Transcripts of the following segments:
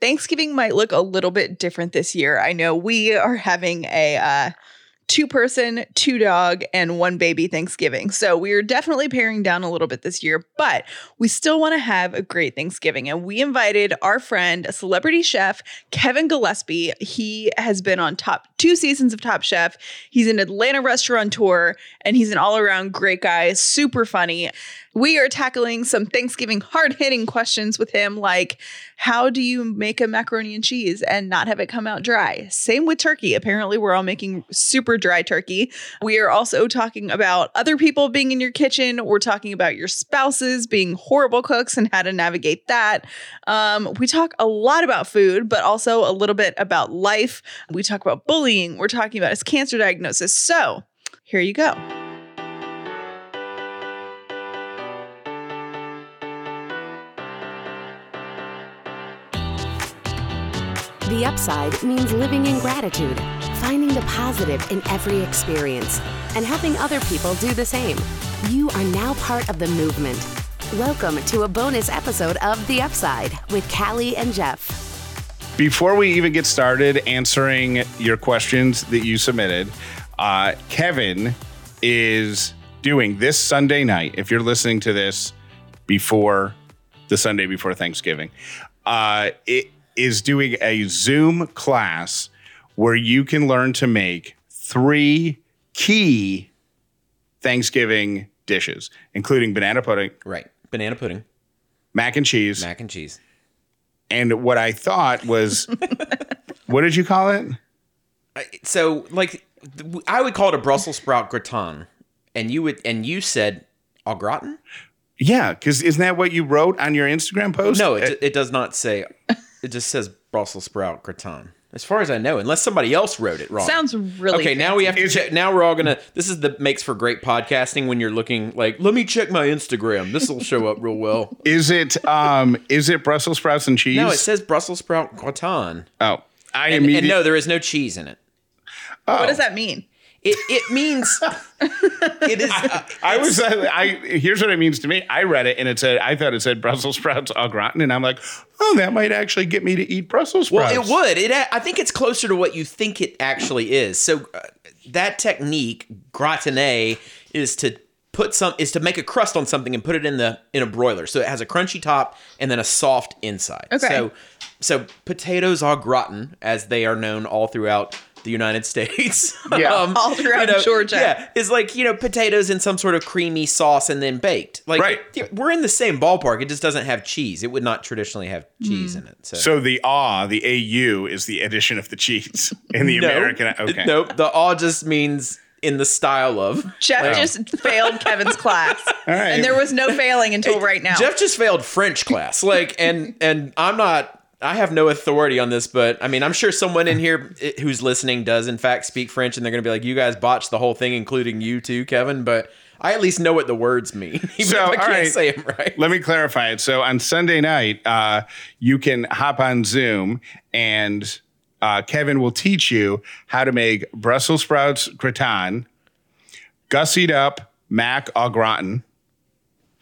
Thanksgiving might look a little bit different this year. I know we are having a uh, two person, two dog, and one baby Thanksgiving. So we are definitely paring down a little bit this year, but we still want to have a great Thanksgiving. And we invited our friend, a celebrity chef, Kevin Gillespie. He has been on top two seasons of Top Chef. He's an Atlanta restaurateur and he's an all around great guy, super funny. We are tackling some Thanksgiving hard hitting questions with him, like how do you make a macaroni and cheese and not have it come out dry? Same with turkey. Apparently, we're all making super dry turkey. We are also talking about other people being in your kitchen. We're talking about your spouses being horrible cooks and how to navigate that. Um, we talk a lot about food, but also a little bit about life. We talk about bullying. We're talking about his cancer diagnosis. So, here you go. The upside means living in gratitude, finding the positive in every experience, and helping other people do the same. You are now part of the movement. Welcome to a bonus episode of The Upside with Callie and Jeff. Before we even get started answering your questions that you submitted, uh, Kevin is doing this Sunday night. If you're listening to this before the Sunday before Thanksgiving, uh, it is doing a Zoom class where you can learn to make three key Thanksgiving dishes, including banana pudding, Right. Banana pudding, mac and cheese, mac and cheese. and what I thought was, what did you call it? So, like, I would call it a Brussels sprout gratin, and you would, and you said au gratin. Yeah, because isn't that what you wrote on your Instagram post? No, it, eh it does not say. It just says Brussels sprout gratin. As far as I know, unless somebody else wrote it wrong. Sounds really okay. Now we have to Is check. Now we're all gonna. This is the makes for great podcasting when you're looking like, let me check my Instagram. This will show up real well. Is it um is it Brussels sprouts and cheese? No, it says Brussels sprout gratin, Oh, I and, immediately and no, there is no cheese in it. What does that mean? It it means it is. I was I here's what it means to me. I read it and it said I thought it said Brussels sprouts au gratin and I'm like, oh, that might actually get me to eat Brussels sprouts. Well, sprouts. it would. It. I think it's closer to what you think it actually is. So uh, that technique, gratiné, is to put some is to make a crust on something and put it in the in a broiler. So it has a crunchy top and then a soft inside. Okay. So so potatoes au gratin, as they are known all throughout the United States. Yeah. All throughout Georgia. Yeah, is like you know potatoes in some sort of creamy sauce and then baked. Like Right. we're in the same ballpark. It just doesn't have cheese. It would not traditionally have cheese in it. So, So the ah, the AU is the addition of the cheese in the No. American. Okay. Nope. The awe just means in the style of. Jeff just failed Kevin's class. right. And there was no failing until right now. Jeff just failed French class. Like, and and I'm not. I have no authority on this, but I mean, I'm sure someone in here who's listening does in fact speak French, and they're going to be like, "You guys botched the whole thing, including you too, Kevin." But I at least know what the words mean, even So, if I can't right. say them right. Let me clarify it. So on Sunday night, uh, you can hop on Zoom and uh, Kevin will teach you how to make Brussels sprouts gratin, gussied up mac au gratin,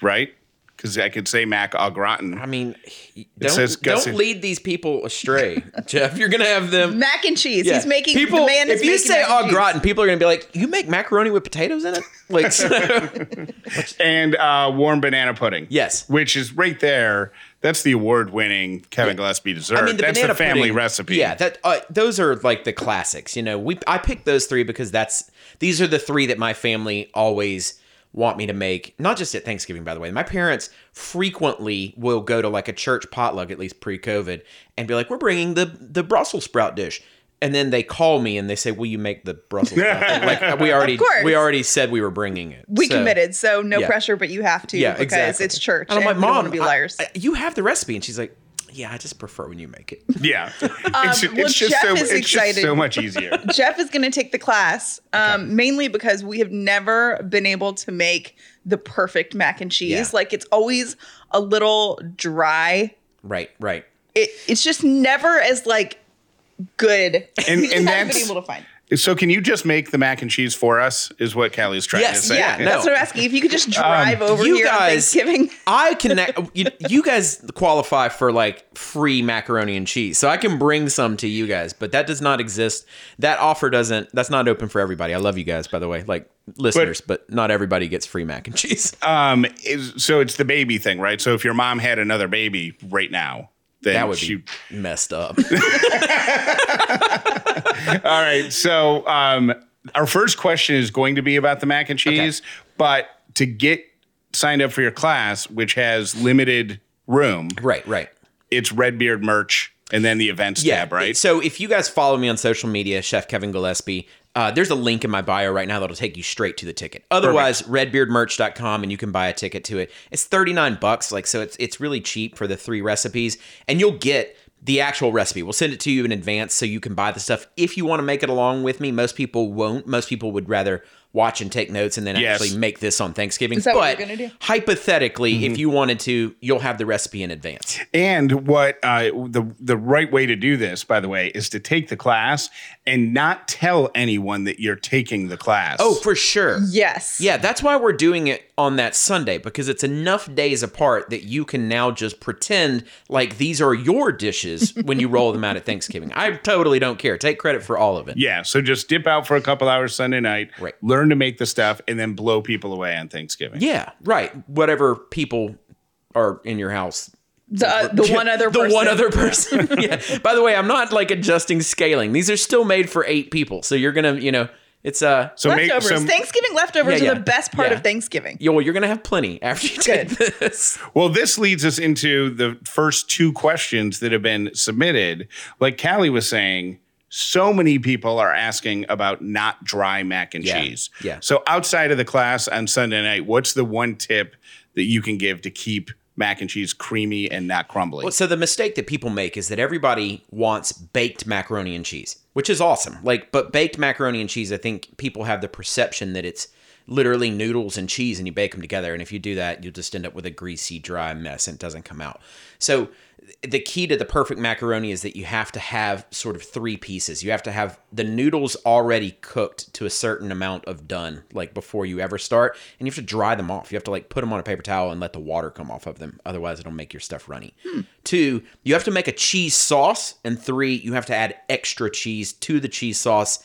right? Because I could say mac au gratin. I mean, don't, says don't gusset. lead these people astray, Jeff. You're gonna have them. mac and cheese. Yeah. He's making people. the man is if you say mac and au cheese. gratin, people are gonna be like, "You make macaroni with potatoes in it?" Like, and uh, warm banana pudding. Yes. which is right there. That's the award-winning Kevin Gillespie dessert. I mean, the that's banana the family pudding- recipe. Yeah, that uh, those are like the classics. You know, we I picked those three because that's these are the three that my family always want me to make. Not just at Thanksgiving, by the way. My parents frequently will go to like a church potluck, at least pre-COVID, and be like, "We're bringing the the Brussels sprout dish." And then they call me and they say, "Will you make the Brussels sprout?" thing?" like we already, we already said we were bringing it. We So- committed, so no Yeah. pressure, but you have to Yeah, because exactly. it's church. And I'm like, we don't "Mom, want to be liars. I- you have the recipe," and she's like, "Yeah, I just prefer when you make it." yeah. it's, Um, well, it's just Jeff so is it's just excited. so much easier. Jeff is going to take the class um, mainly because we have never been able to make the perfect mac and cheese. Yeah. Like it's always a little dry. right, right. It, it's just never as like good. And- we just and haven't been that's- able to find. So can you just make the mac and cheese for us? Is what Callie's trying Yes, to say. yeah, no. That's what I'm asking. If you could just drive over you here on guys- Thanksgiving. I connect. You, you guys qualify for like free macaroni and cheese, so I can bring some to you guys. But that does not exist. That offer doesn't. That's not open for everybody. I love you guys, by the way, like listeners, but, not everybody gets free mac and cheese. Um, is, so it's the baby thing, right? So if your mom had another baby right now, then That would she. be messed up. All right. So um, our first question is going to be about the mac and cheese, but to get signed up for your class, which has limited room, right, right. it's Redbeard merch and then the events tab, right? So if you guys follow me on social media, Chef Kevin Gillespie, uh, there's a link in my bio right now that'll take you straight to the ticket. Otherwise, redbeardmerch.com and you can buy a ticket to it. It's 39 bucks, like so it's it's really cheap for the three recipes and you'll get the actual recipe. We'll send it to you in advance so you can buy the stuff if you want to make it along with me. Most people won't. Most people would rather watch and take notes and then Yes. actually make this on Thanksgiving. Is that but what you're gonna do? hypothetically, Mm-hmm. if you wanted to, you'll have the recipe in advance. And what uh, the the right way to do this, by the way, is to take the class and not tell anyone that you're taking the class. Oh, for sure. Yes. Yeah, that's why we're doing it on that Sunday because it's enough days apart that you can now just pretend like these are your dishes when you roll them out at Thanksgiving. I totally don't care. Take credit for all of it. yeah. So just dip out for a couple hours Sunday night, Right. learn to make the stuff, and then blow people away on Thanksgiving. Yeah, right. Whatever people are in your house. The, uh, the one other the person. one other person. yeah. By the way, I'm not like adjusting scaling. These are still made for eight people. So you're going to, you know, it's uh So leftovers. some. Thanksgiving leftovers Yeah, are the best part Yeah. of Thanksgiving. yo, you're going to have plenty after you take Good. this. Well, this leads us into the first two questions that have been submitted. Like Callie was saying, so many people are asking about not dry mac and Yeah, cheese. yeah. So outside of the class on Sunday night, what's the one tip that you can give to keep mac and cheese creamy and not crumbly? Well, so the mistake that people make is that everybody wants baked macaroni and cheese, which is awesome. Like, but baked macaroni and cheese, I think people have the perception that it's literally noodles and cheese and you bake them together. And if you do that, you'll just end up with a greasy, dry mess and it doesn't come out. So the key to the perfect macaroni is that you have to have sort of three pieces. You have to have the noodles already cooked to a certain amount of done, like before you ever start, and you have to dry them off. You have to like put them on a paper towel and let the water come off of them. Otherwise, it'll make your stuff runny. Hmm. Two, you have to make a cheese sauce, and three, you have to add extra cheese to the cheese sauce.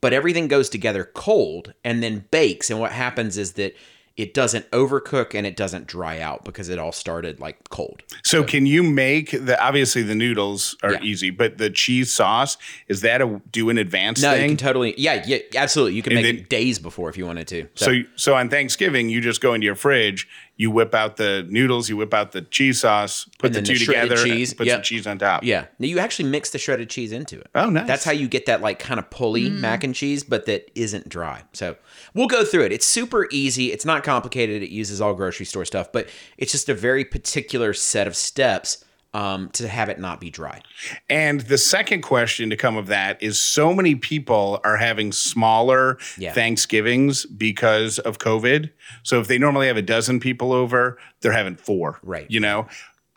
But everything goes together cold and then bakes, and what happens is that it doesn't overcook and it doesn't dry out because it all started like cold. So can you make the obviously the noodles are Yeah. easy, but the cheese sauce is that a do in advance No, you thing? can totally. Yeah, yeah, absolutely. You can And make then- it days before if you wanted to. so so on Thanksgiving, you just go into your fridge, you whip out the noodles, you whip out the cheese sauce, put And the two the shredded together, cheese, put yep. some cheese on top. yeah, now you actually mix the shredded cheese into it. Oh, nice. That's how you get that like kind of pulley Mm. mac and cheese, but that isn't dry. So we'll go through it. It's super easy. It's not complicated. It uses all grocery store stuff, but it's just a very particular set of steps um, to have it not be dry. And the second question to come of that is so many people are having smaller Yeah. Thanksgivings because of COVID. So if they normally have a dozen people over, they're having four. Right. You know?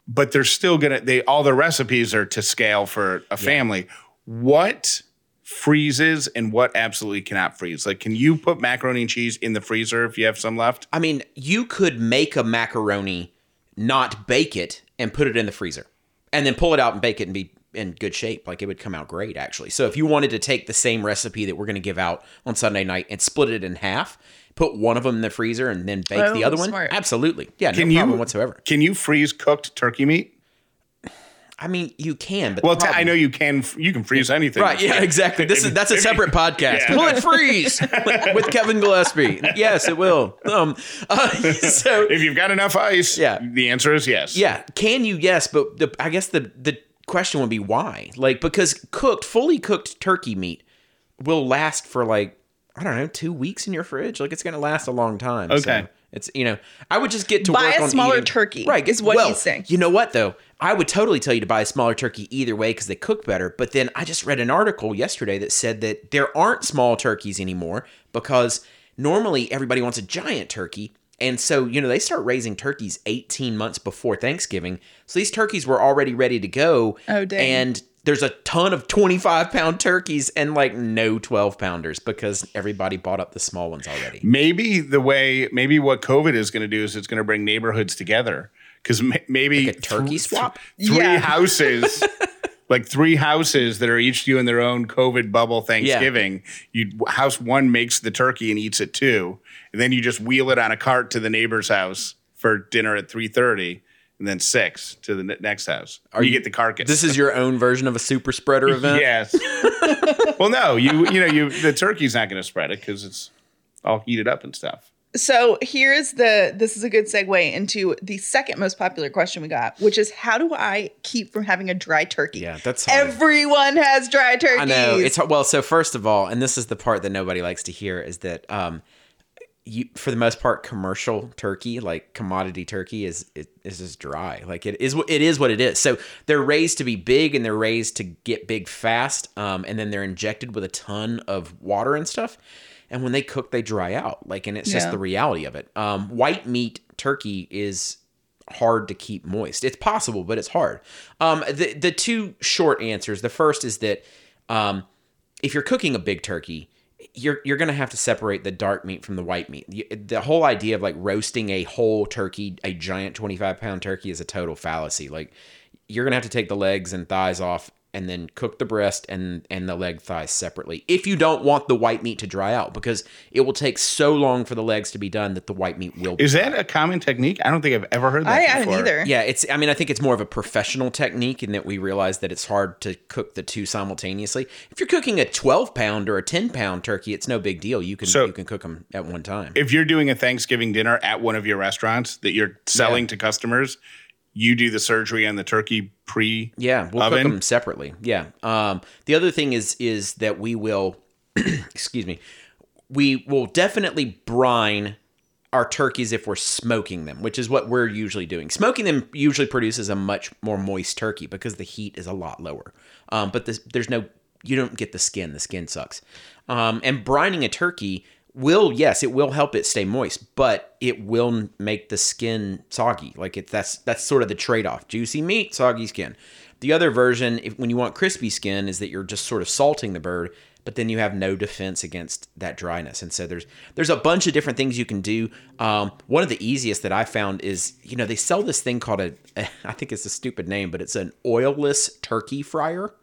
But they're still gonna they all the recipes are to scale for a family. What freezes and what absolutely cannot freeze? Like can you put macaroni and cheese in the freezer if you have some left? I mean, you could make a macaroni, not bake it, and put it in the freezer, and then pull it out and bake it and be in good shape. Like it would come out great, actually. So if you wanted to take the same recipe that we're going to give out on Sunday night and split it in half, put one of them in the freezer and then bake the Oh, other one, absolutely, yeah, Can no you problem whatsoever. Can you freeze cooked turkey meat? I mean, you can, but Well, t- I problem- know you can. You can freeze anything. Right, yeah, exactly. This is that's a separate podcast. Yeah. Will it freeze with Kevin Gillespie? Yes, it will. Um, uh, so If you've got enough ice, Yeah. the answer is yes. Yeah, can you? Yes, but the, I guess the the question would be why? Like because cooked, fully cooked turkey meat will last for like I don't know, two weeks in your fridge. Like it's gonna last a long time. So Okay. It's you know, I would just get to Buy work a on smaller eating- turkey, Right, is what well, he's saying. You know what though? I would totally tell you to buy a smaller turkey either way because they cook better. But then I just read an article yesterday that said that there aren't small turkeys anymore because normally everybody wants a giant turkey. And so, you know, they start raising turkeys 18 months before Thanksgiving. So these turkeys were already ready to go. Oh, dang. And there's a ton of 25 pound turkeys and like no 12 pounders because everybody bought up the small ones already. Maybe the way, maybe what COVID is going to do is it's going to bring neighborhoods together because maybe Like a turkey th- swap? three Yeah. houses. Like three houses that are each doing their own COVID bubble Thanksgiving. You house one makes the turkey and eats it too, and then you just wheel it on a cart to the neighbor's house for dinner at three thirty, and then six to the next house. Are you, you- get the carcass? This is your own version of a super spreader event. Yes. well, no, you you know you the turkey's not going to spread it because it's all heated up and stuff. So here's the this is a good segue into the second most popular question we got, which is how do I keep from having a dry turkey? Yeah, that's hard. everyone has dry turkeys. I know it's well. So first of all, and this is the part that nobody likes to hear, is that um, you for the most part, commercial turkey, like commodity turkey, is it is just dry. Like it is. what- It is what it is. So they're raised to be big, and they're raised to get big fast, um, and then they're injected with a ton of water and stuff. And when they cook, they dry out. Like, and it's just the reality of it. Um, white meat turkey is hard to keep moist. It's possible, but it's hard. Um, the the two short answers. The first is that um, if you're cooking a big turkey, you're you're gonna have to separate the dark meat from the white meat. The whole idea of like roasting a whole turkey, a giant 25 pound turkey, is a total fallacy. Like you're gonna have to take the legs and thighs off and then cook the breast and and the leg thighs separately if you don't want the white meat to dry out because it will take so long for the legs to be done that the white meat will be Is that a common technique? I don't think I've ever heard that I hadn't either. yeah, it's. I mean, I think it's more of a professional technique in that we realize that it's hard to cook the two simultaneously. If you're cooking a 12 pound or a 10 pound turkey, it's no big deal. You can So- you can cook them at one time. If you're doing a Thanksgiving dinner at one of your restaurants that you're selling Yeah. to customers, you do the surgery on the turkey pre yeah, we'll oven. cook them separately. Yeah. Um, the other thing is is that we will, excuse me, we will definitely brine our turkeys if we're smoking them, which is what we're usually doing. Smoking them usually produces a much more moist turkey because the heat is a lot lower. Um, but this, there's no, you don't get the skin. The skin sucks. Um, and brining a turkey will, yes, it will help it stay moist, but it will make the skin soggy. Like it, that's that's sort of the trade off: juicy meat, soggy skin. The other version, if, when you want crispy skin, is that you're just sort of salting the bird but then you have no defense against that dryness. And so there's there's a bunch of different things you can do. Um, one of the easiest that I found is you know they sell this thing called a I think it's a stupid name, but it's an oilless turkey fryer.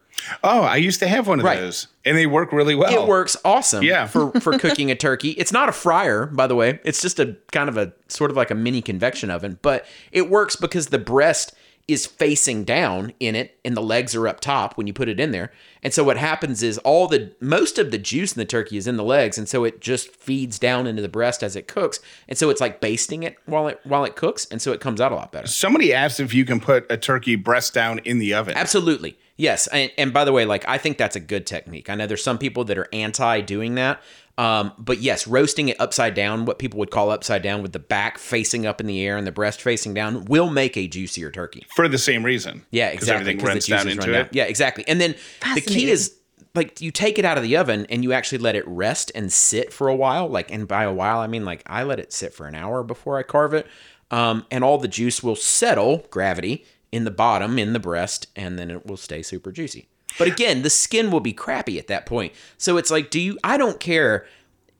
Oh, I used to have one of Right. those, and they work really well. It works awesome. Yeah. for for cooking a turkey. It's not a fryer, by the way. It's just a kind of a sort of like a mini convection oven, but it works because the breast is facing down in it and the legs are up top when you put it in there. And so what happens is all the most of the juice in the turkey is in the legs and so it just feeds down into the breast as it cooks. And so it's like basting it while it while it cooks and so it comes out a lot better. Somebody asked if you can put a turkey breast down in the oven. Absolutely. Yes. And, and by the way, like I think that's a good technique. I know there's some people that are anti doing that. Um, but yes, roasting it upside down, what people would call upside down with the back facing up in the air and the breast facing down, will make a juicier turkey. for the same reason. Yeah, exactly. Because the runs down into run down. it. Yeah, exactly. And then the key is like you take it out of the oven and you actually let it rest and sit for a while. Like, and by a while, I mean like I let it sit for an hour before I carve it. Um, and all the juice will settle, gravity, in the bottom, in the breast, and then it will stay super juicy. But again, the skin will be crappy at that point. So it's like, do you, I don't care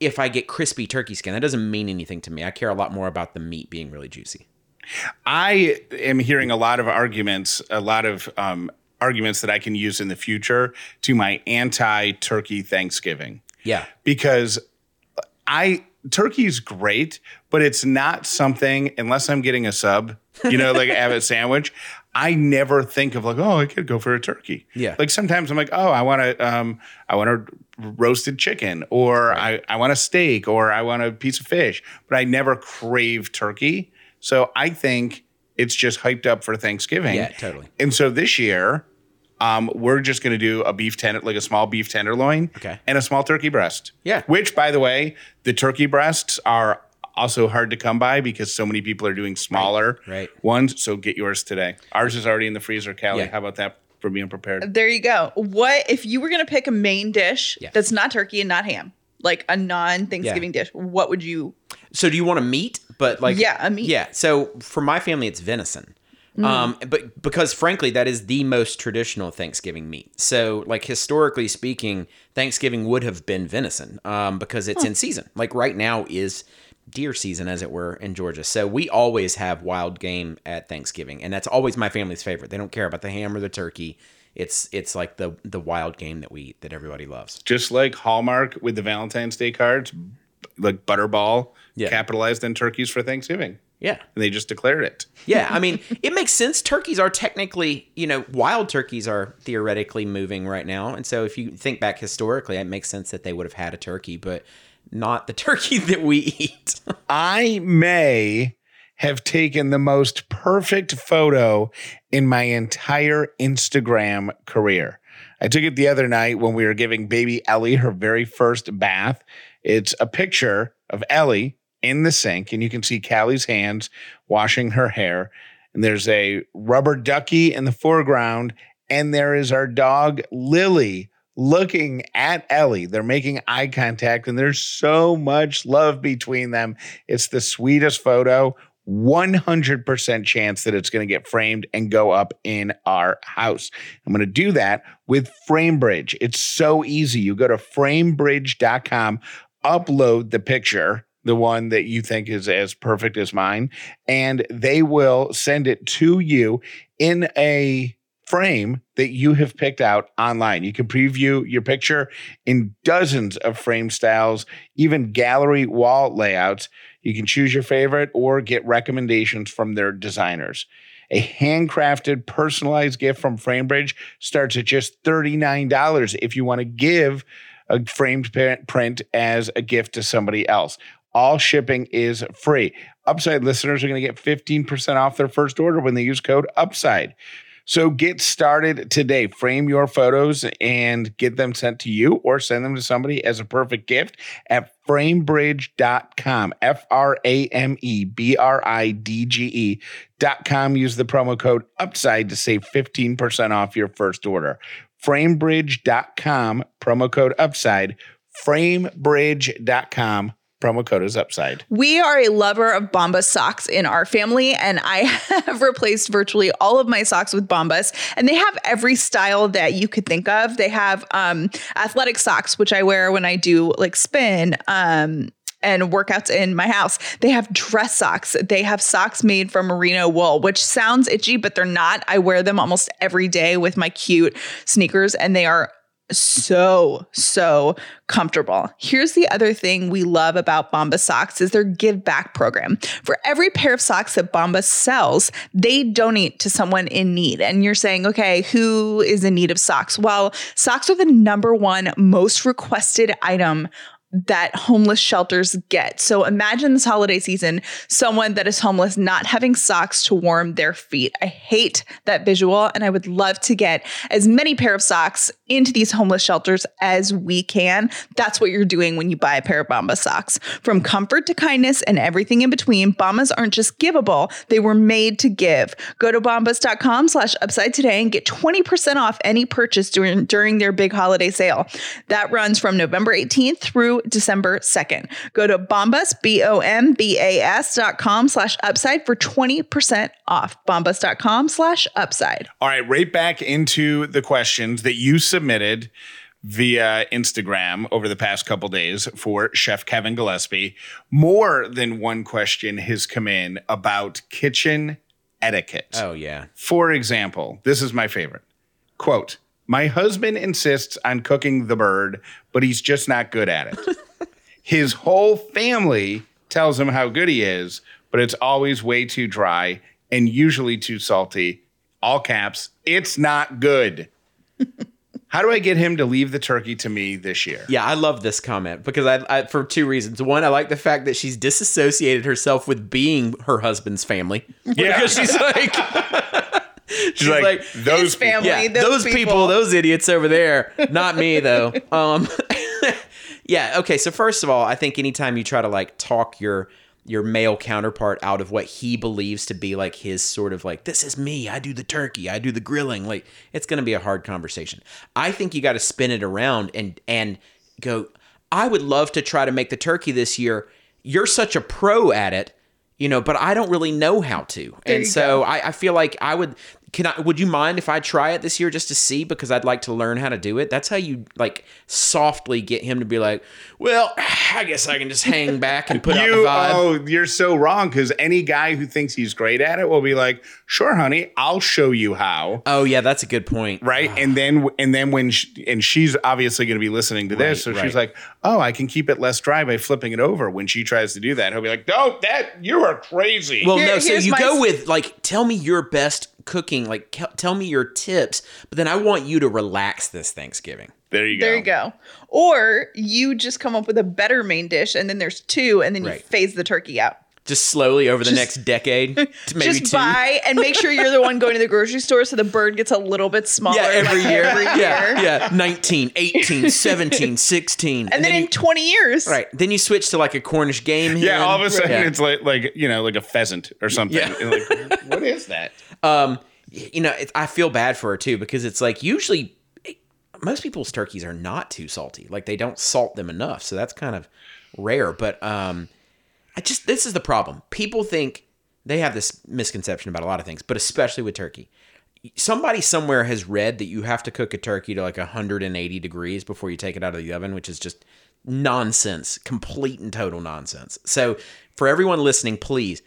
if I get crispy turkey skin. That doesn't mean anything to me. I care a lot more about the meat being really juicy. I am hearing a lot of arguments, a lot of um, arguments that I can use in the future to my anti-turkey Thanksgiving Yeah. because I turkey's great, but it's not something unless I'm getting a sub, you know, like have a sandwich. I never think of like, oh, I could go for a turkey. Yeah. Like sometimes I'm like, oh, I want to, um, I want a roasted chicken, or I, I want a steak, or I want a piece of fish, but I never crave turkey. So I think it's just hyped up for Thanksgiving. Yeah, totally. And so this year, um, we're just going to do a beef tender, like a small beef tenderloin, Okay. and a small turkey breast. Yeah. Which, by the way, the turkey breasts are also hard to come by because so many people are doing smaller Right. ones. So get yours today. Ours is already in the freezer, Callie. Yeah. How about that for being prepared? There you go. What if you were going to pick a main dish Yeah. that's not turkey and not ham, like a non-Thanksgiving dish? What would you? So do you want a meat? But like Yeah, a meat. Yeah. So for my family, it's venison. Um, but because frankly, that is the most traditional Thanksgiving meat. So, like historically speaking, Thanksgiving would have been venison um, because it's in season. Like right now is deer season, as it were, in Georgia. So we always have wild game at Thanksgiving, and that's always my family's favorite. They don't care about the ham or the turkey. It's it's like the the wild game that we eat that everybody loves. Just like Hallmark with the Valentine's Day cards, like Butterball Yeah. capitalized on turkeys for Thanksgiving. Yeah. And they just declared it. Yeah, I mean, it makes sense. Turkeys are technically, you know, wild turkeys are theoretically moving right now. And so if you think back historically, it makes sense that they would have had a turkey, but not the turkey that we eat. I may have taken the most perfect photo in my entire Instagram career. I took it the other night when we were giving baby Ellie her very first bath. It's a picture of Ellie in the sink, and you can see Callie's hands washing her hair. And there's a rubber ducky in the foreground, and there is our dog Lily looking at Ellie. They're making eye contact, and there's so much love between them. It's the sweetest photo. 100% chance that it's going to get framed and go up in our house. I'm going to do that with FrameBridge. It's so easy. You go to framebridge.com, upload the picture, the one that you think is as perfect as mine, and they will send it to you in a frame that you have picked out online. You can preview your picture in dozens of frame styles, even gallery wall layouts. You can choose your favorite or get recommendations from their designers. A handcrafted, personalized gift from FrameBridge starts at just $39 if you want to give a framed print as a gift to somebody else. All shipping is free. Upside listeners are going to get 15% off their first order when they use code UPSIDE. So get started today. Frame your photos and get them sent to you or send them to somebody as a perfect gift at framebridge.com. F R A M E B R I D G E.com. Use the promo code UPSIDE to save 15% off your first order. Framebridge.com, promo code UPSIDE. Framebridge.com, promo code is UPSIDE. We are a lover of Bombas socks in our family, and I have replaced virtually all of my socks with Bombas. And they have every style that you could think of. They have um, athletic socks, which I wear when I do like spin. Um, and workouts in my house. They have dress socks. They have socks made from merino wool, which sounds itchy, but they're not. I wear them almost every day with my cute sneakers, and they are so so comfortable. Here's the other thing we love about Bomba socks is their give back program. For every pair of socks that Bomba sells, they donate to someone in need. And you're saying, "Okay, who is in need of socks?" Well, socks are the number one most requested item that homeless shelters get. So imagine this holiday season, someone that is homeless not having socks to warm their feet. I hate that visual and I would love to get as many pair of socks into these homeless shelters as we can. That's what you're doing when you buy a pair of Bombas socks. From comfort to kindness and everything in between, Bombas aren't just givable, they were made to give. Go to bombas.com slash upside today and get 20% off any purchase during, during their big holiday sale. That runs from November 18th through December 2nd. Go to bombas, B-O-M-B-A-S dot com slash upside for 20% off. Bombas.com slash upside. All right, right back into the questions that you submitted via Instagram over the past couple days for Chef Kevin Gillespie. More than one question has come in about kitchen etiquette. Oh yeah. For example, this is my favorite. Quote, my husband insists on cooking the bird, but he's just not good at it. His whole family tells him how good he is, but it's always way too dry and usually too salty. All caps, it's not good. How do I get him to leave the turkey to me this year? Yeah, I love this comment because I, I for two reasons. One, I like the fact that she's disassociated herself with being her husband's family. Yeah. because she's like, She's like, those His family, yeah, those, those, people. people, those idiots over there. Not me though. Um, yeah. Okay. So first of all, I think anytime you try to like talk your your male counterpart out of what he believes to be like his sort of like this is me i do the turkey i do the grilling like it's going to be a hard conversation i think you got to spin it around and and go i would love to try to make the turkey this year you're such a pro at it you know, but I don't really know how to. There and so I, I feel like I would can I would you mind if I try it this year just to see because I'd like to learn how to do it? That's how you like softly get him to be like, Well, I guess I can just hang back and put out the You, vibe. oh, you're so wrong because any guy who thinks he's great at it will be like, "Sure, honey, I'll show you how." Oh yeah, that's a good point. right ah. and then and then when she, and she's obviously going to be listening to this so Right, she's like oh i can keep it less dry by flipping it over when she tries to do that he'll be like no that you are crazy Well, Here- no. So you my go with like, tell me your best cooking. Like, tell me your tips. But then I want you to relax this Thanksgiving. there you go There you go. Or you just come up with a better main dish, and then there's two, and then you Right. phase the turkey out. Just slowly over the Just- next decade, to maybe just two. buy and make sure you're the one going to the grocery store, so the bird gets a little bit smaller. Yeah, every like, year. Every yeah, year. yeah. 19, 18, 17, 16. And, then, in you, 20 years, right, then you switch to like a Cornish game. yeah hen. all of a sudden Yeah. it's like like you know like a pheasant or something Yeah. Like, what is that um, you know, I feel bad for her too because it's like usually most people's turkeys are not too salty. Like they don't salt them enough, so that's kind of rare. But um, I just this is the problem. People think they have this misconception about a lot of things, but especially with turkey. Somebody somewhere has read that you have to cook a turkey to like 180 degrees before you take it out of the oven, which is just nonsense, complete and total nonsense. So, for everyone listening, please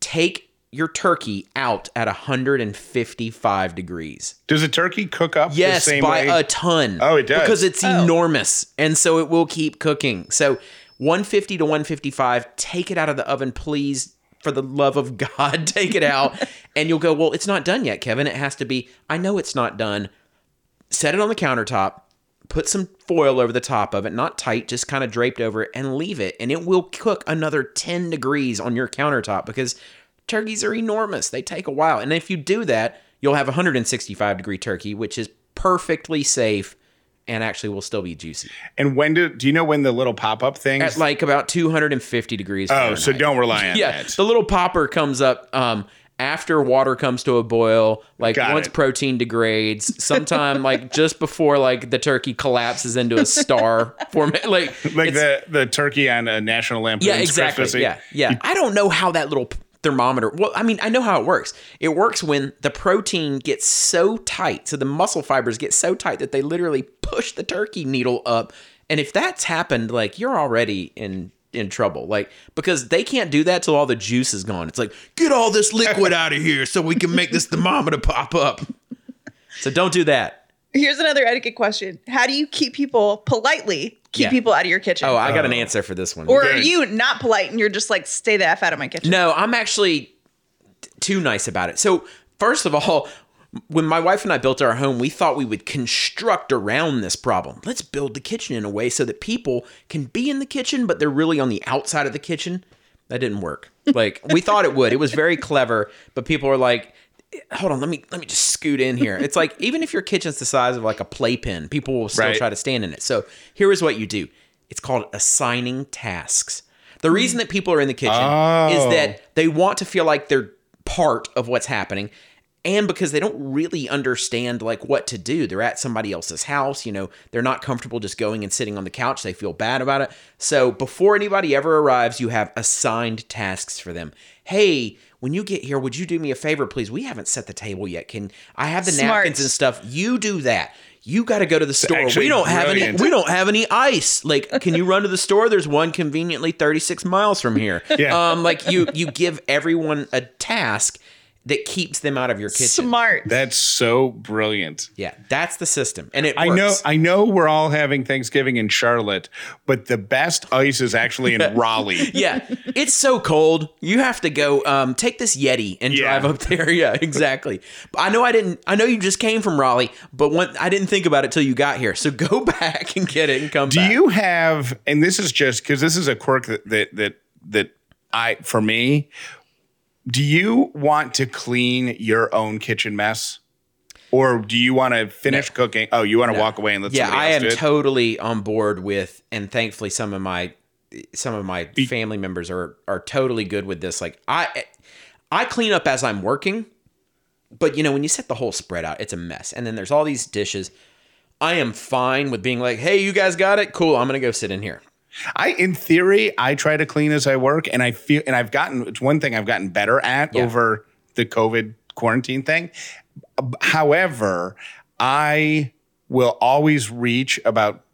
take your turkey out at 155 degrees. does a turkey cook up Yes, the same by way a ton. Oh, it does. Because it's Oh. enormous. And so it will keep cooking. So 150 to 155, take it out of the oven, please. For the love of God, take it out. and you'll go, Well, it's not done yet, Kevin. It has to be. I know it's not done. Set it on the countertop, put some foil over the top of it, not tight, just kind of draped over it, and leave it. And it will cook another 10 degrees on your countertop because turkeys are enormous. They take a while. And if you do that, you'll have a 165 degree turkey, which is perfectly safe and actually will still be juicy. and when do do you know when the little pop-up things At like about 250 degrees. oh so don't rely on Yeah, that the little popper comes up um, after water comes to a boil, like Got once it. protein degrades, sometime like just before like the turkey collapses into a star form. Like, like the the turkey on a national lampoon's yeah, exactly. Christmas. Yeah, yeah. I don't know how that little thermometer. Well, I mean, I know how it works. It works when the protein gets so tight, so the muscle fibers get so tight that they literally push the turkey needle up. And if that's happened, like you're already in in trouble. Like because they can't do that till all the juice is gone. It's like get all this liquid out of here so we can make this thermometer pop up. So don't do that. Here's another etiquette question: How do you keep people politely keep Yeah. people out of your kitchen? Oh, I got an oh. answer for this one. or are you not polite and you're just like, stay the f out of my kitchen? No, I'm actually t- too nice about it. So, first of all, when my wife and I built our home, we thought we would construct around this problem. Let's build the kitchen in a way so that people can be in the kitchen, but they're really on the outside of the kitchen. That didn't work. Like we thought it would. It was very clever, but people were like, "Hold on, let me let me just scoot in here." It's like even if your kitchen's the size of like a playpen, people will still Right. try to stand in it. So here is what you do. It's called assigning tasks. The hmm. reason that people are in the kitchen is Oh. that they want to feel like they're part of what's happening and because they don't really understand like what to do they're at somebody else's house you know they're not comfortable just going and sitting on the couch they feel bad about it so before anybody ever arrives you have assigned tasks for them hey when you get here would you do me a favor please we haven't set the table yet can i have the Smart. napkins and stuff you do that you got to go to the store. actually We don't have any. We don't have any ice. Like, can you run to the store? There's one conveniently 36 miles from here. Yeah. Um, like you, you give everyone a task that keeps them out of your kitchen. Smart. That's so brilliant. Yeah, that's the system, and it. I know. I know we're all having Thanksgiving in Charlotte, but the best ice is actually in Raleigh. yeah, it's so cold. You have to go um, take this Yeti and Yeah. drive up there. Yeah, exactly. But I know I didn't. I know you just came from Raleigh, but when, I didn't think about it till you got here. So go back and get it and come back. Do back. you have and this is just because this is a quirk that that that that I for me, do you want to clean your own kitchen mess? Or do you want to finish cooking? Oh, you want to walk away and let yeah, I am totally on board with, and thankfully some of my some of my family members are are totally good with this. Like I I clean up as I'm working, but you know when you set the whole spread out, it's a mess, and then there's all these dishes. I am fine with being like, "Hey, you guys got it? Cool. I'm gonna go sit in here." I, in theory, I try to clean as I work, and I feel, and I've gotten. It's one thing I've gotten better at Yeah. over the COVID quarantine thing. However, I will always reach about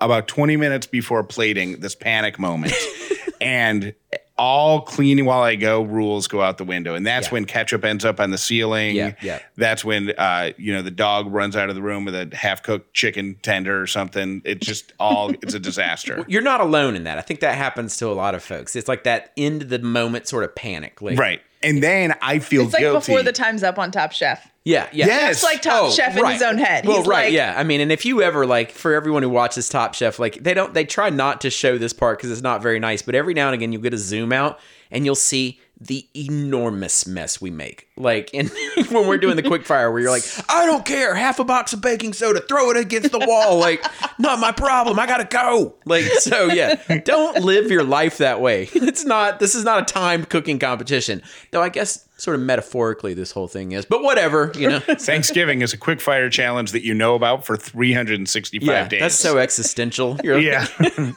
about twenty minutes before plating this panic moment, and all cleaning while I go rules go out the window, and that's Yeah. when ketchup ends up on the ceiling. Yeah, yeah. That's when uh, you know the dog runs out of the room with a half cooked chicken tender or something. It's just all it's a disaster. You're not alone in that. I think that happens to a lot of folks. It's like that end of the moment sort of panic. Like, Right. And then I feel It's like guilty. before the time's up on Top Chef. Yeah, yeah. Yes. It's like Top Oh, Chef in right. his own head. Well, He's right, like, yeah. I mean, and if you ever like, for everyone who watches Top Chef, like they don't, they try not to show this part because it's not very nice. But every now and again, you'll get a zoom out and you'll see the enormous mess we make. Like, in when we're doing the quick fire, where you're like, I don't care, half a box of baking soda, throw it against the wall. Like, not my problem. I gotta go. Like, so yeah, don't live your life that way. It's not. This is not a timed cooking competition. Though I guess sort of metaphorically this whole thing is. But whatever, you know. Thanksgiving is a quick fire challenge that you know about for 365 Yeah, days. that's so existential. You're Yeah.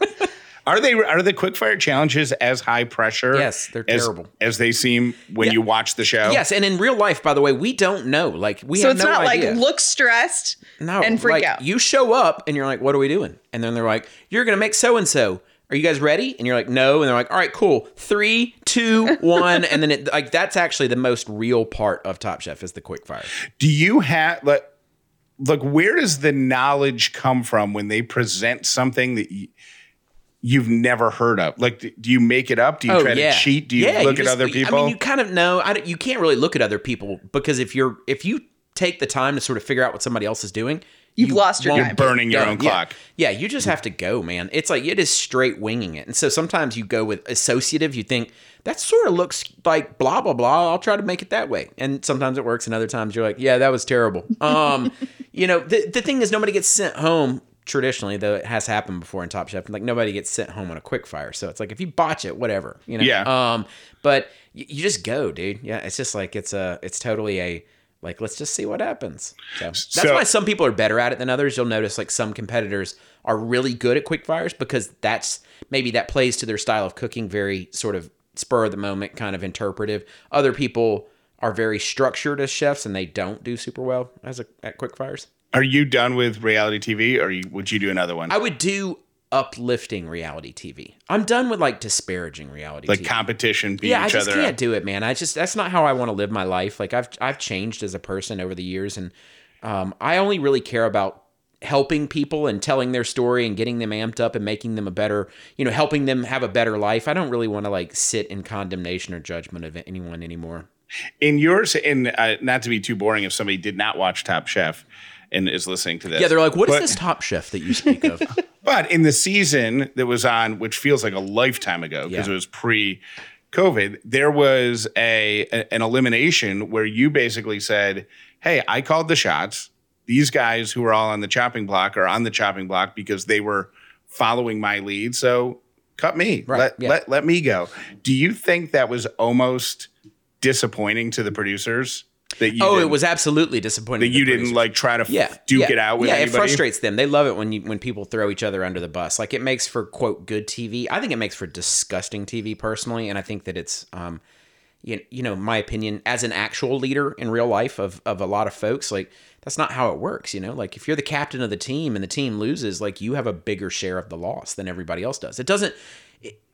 are they are the quick fire challenges as high pressure? Yes, they're as- terrible. As they seem when Yeah. you watch the show. Yes, and in real life, by the way, we don't know. Like we So have it's no not idea. like look stressed no, and freak like, out. You show up and you're like, "What are we doing?" And then they're like, "You're gonna make so and so." Are you guys ready? And you're like, "No." And they're like, "All right, cool. Three, two, one. and then it like that's actually the most real part of Top Chef is the quick fire. Do you have like look where does the knowledge come from when they present something that y- you've never heard of? Like do you make it up? Do you oh, try to cheat? Do you Oh, Yeah, look at just- other people? I mean, you kind of know. I don't, you can't really look at other people because if you're if you take the time to sort of figure out what somebody else is doing, You've you lost your time. You're burning your done. own Yeah. clock. Yeah, you just have to go, man. It's like it is straight winging it. And so sometimes you go with associative, you think that sort of looks like blah blah blah. I'll try to make it that way. And sometimes it works and other times you're like, yeah, that was terrible. Um, you know, the the thing is nobody gets sent home traditionally, though it has happened before in Top Chef. Like nobody gets sent home on a quick fire. So it's like if you botch it, whatever, you know. Yeah. Um, but you just go, dude. Yeah, it's just like it's a it's totally a like let's just see what happens. So that's So- why some people are better at it than others. You'll notice like some competitors are really good at quick fires because that's maybe that plays to their style of cooking, very sort of spur of the moment, kind of interpretive. Other people are very structured as chefs and they don't do super well as a, at quick fires. Are you done with reality TV or you, would you do another one? I would do uplifting reality TV. I'm done with like disparaging reality like TV. competition, beat yeah, I just other can't up. do it, man. I just that's not how I want to live my life. Like I've I've changed as a person over the years, and um, I only really care about helping people and telling their story and getting them amped up and making them a better, you know, helping them have a better life. I don't really want to like sit in condemnation or judgment of anyone anymore. In yours, and uh, not to be too boring, if somebody did not watch Top Chef and is listening to this, Yeah, they're like, "What is But- this Top Chef that you speak of?" But in the season that was on, which feels like a lifetime ago because Yeah. it was pre COVID, there was a, a- an elimination where you basically said, Hey, I called the shots. These guys who are all on the chopping block are on the chopping block because they were following my lead. So cut me. Right, Let, yeah. let let me go. Do you think that was almost disappointing to the producers? That you oh, it was absolutely disappointing. that you didn't like try to yeah, duke yeah. it out with yeah, anybody? it frustrates them. They love it when you when people throw each other under the bus. Like it makes for quote good TV. I think it makes for disgusting TV personally, and I think that it's um, you, you know, my opinion as an actual leader in real life of of a lot of folks, like that's not how it works. You know, like if you're the captain of the team and the team loses, like you have a bigger share of the loss than everybody else does. It doesn't.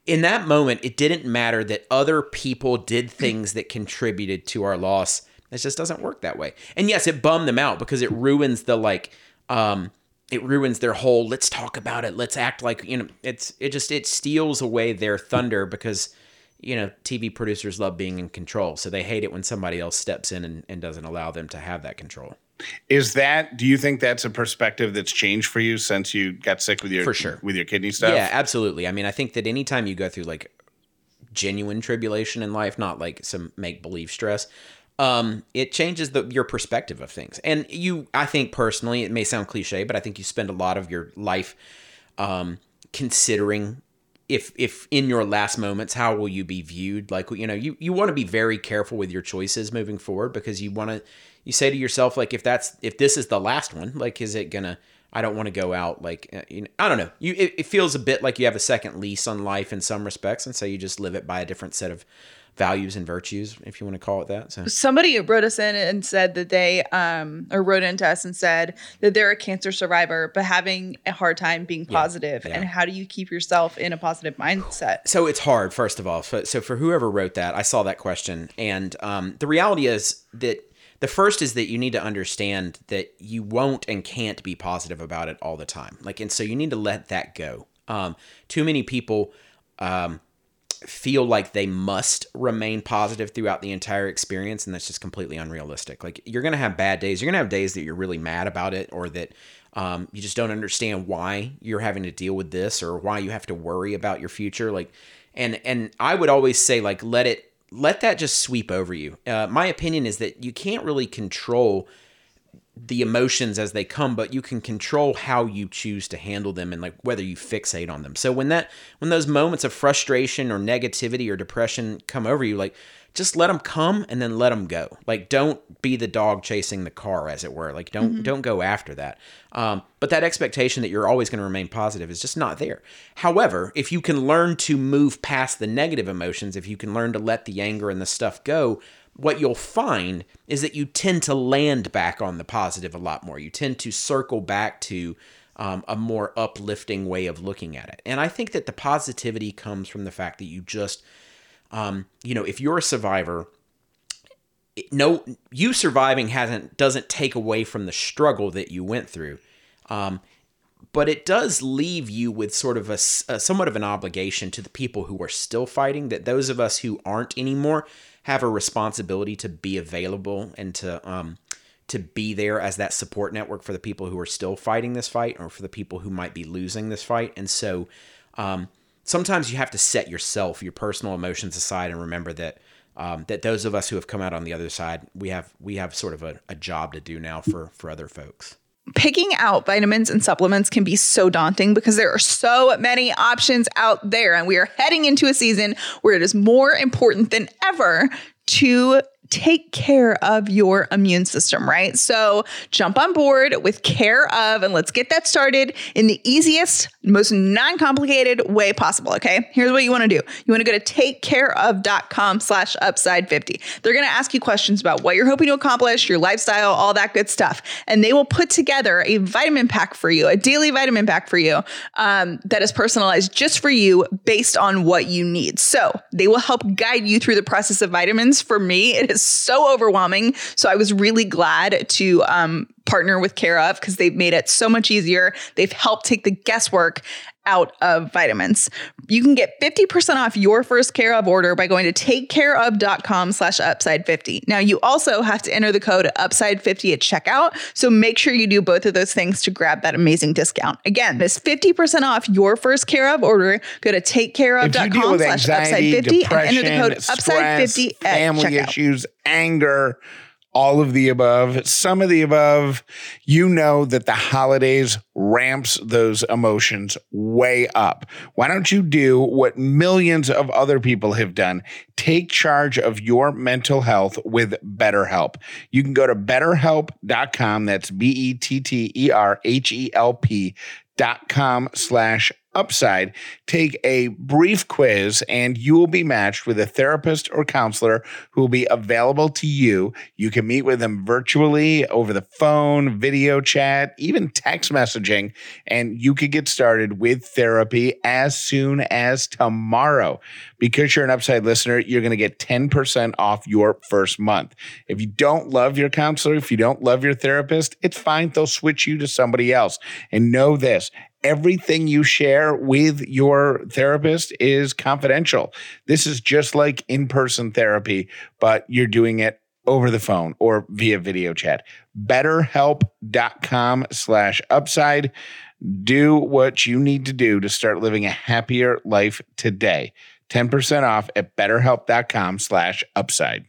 In that moment, it didn't matter that other people did things that contributed to our loss. It just doesn't work that way. And yes, it bummed them out because it ruins the like um it ruins their whole let's talk about it, let's act like, you know, it's it just it steals away their thunder because you know, TV producers love being in control. So they hate it when somebody else steps in and, and doesn't allow them to have that control. Is that? Do you think that's a perspective that's changed for you since you got sick with your For sure. with your kidney stuff? Yeah, absolutely. I mean, I think that anytime you go through like genuine tribulation in life, not like some make believe stress, um, it changes the your perspective of things. And you, I think personally, it may sound cliche, but I think you spend a lot of your life um, considering if if in your last moments how will you be viewed like you know you you want to be very careful with your choices moving forward because you want to you say to yourself like if that's if this is the last one like is it gonna I don't want to go out like uh, you know, I don't know. You it, it feels a bit like you have a second lease on life in some respects, and so you just live it by a different set of values and virtues, if you want to call it that. So Somebody wrote us in and said that they, um, or wrote into us and said that they're a cancer survivor, but having a hard time being positive. yeah. And how do you keep yourself in a positive mindset? so it's hard first of all so, so for whoever wrote that i saw that question and um, the reality is that the first is that you need to understand that you won't and can't be positive about it all the time. Like and so you need to let that go. Um, too many people um, feel like they must remain positive throughout the entire experience and that's just completely unrealistic. Like you're gonna have bad days. You're gonna have days that you're really mad about it or that um, you just don't understand why you're having to deal with this or why you have to worry about your future. Like and and i would always say like let it let that just sweep over you. Uh, my opinion is that you can't really control the emotions as they come but you can control how you choose to handle them and like whether you fixate on them. So when that when those moments of frustration or negativity or depression come over you like just let them come and then let them go. Like don't be the dog chasing the car as it were. Like don't don't go after that. Um, but that expectation that you're always going to remain positive is just not there. However if you can learn to move past the negative emotions if you can learn to let the anger and the stuff go what you'll find is that you tend to land back on the positive a lot more. You tend to circle back to um, a more uplifting way of looking at it. And I think that the positivity comes from the fact that you just, um, you know, if you're a survivor, no, you surviving hasn't doesn't take away from the struggle that you went through. Um, but it does leave you with sort of a somewhat of an obligation to the people who are still fighting that those of us who aren't anymore have a responsibility to be available and to um to be there as that support network for the people who are still fighting this fight or for the people who might be losing this fight and so um sometimes you have to set yourself your personal emotions aside and remember that um, that those of us who have come out on the other side we have we have sort of a, a job to do now for for other folks picking out vitamins and supplements can be so daunting because there are so many options out there. And we are heading into a season where it is more important than ever to take care of your immune system, right? So jump on board with Care of and let's get that started in the easiest, most non complicated way possible. Okay. Here's what you want to do you want to go to takecareof.com slash upside 50. They're going to ask you questions about what you're hoping to accomplish, your lifestyle, all that good stuff. And they will put together a vitamin pack for you, a daily vitamin pack for you um, that is personalized just for you based on what you need. So they will help guide you through the process of vitamins. For me, it is so overwhelming. So I was really glad to um, partner with Care of because they've made it so much easier. They've helped take the guesswork out of vitamins. You can get 50% off your first Care of order by going to takecareof.com slash upside 50. Now you also have to enter the code upside 50 at checkout. So make sure you do both of those things to grab that amazing discount. Again, this 50% off your first Care of order. Go to If you deal takecareof.com slash upside50 and enter the code upside stress, 50 at family checkout. issues, anger, all of the above, some of the above, you know that the holidays ramps those emotions way up. Why don't you do what millions of other people have done? Take charge of your mental health with BetterHelp. You can go to betterhelp.com. That's B E T T E R H E L P dot com slash upside take a brief quiz and you will be matched with a therapist or counselor who will be available to you. You can meet with them virtually over the phone video chat even text messaging and you could get started with therapy as soon as tomorrow. Because you're an upside listener you're going to get 10% off your first month. If you don't love your counselor if you don't love your therapist it's fine. They'll switch you to somebody else. And know this everything you share with your therapist is confidential. This is just like in person therapy, but you're doing it over the phone or via video chat. BetterHelp.com slash upside. Do what you need to do to start living a happier life today. 10% off at betterhelp.com slash upside.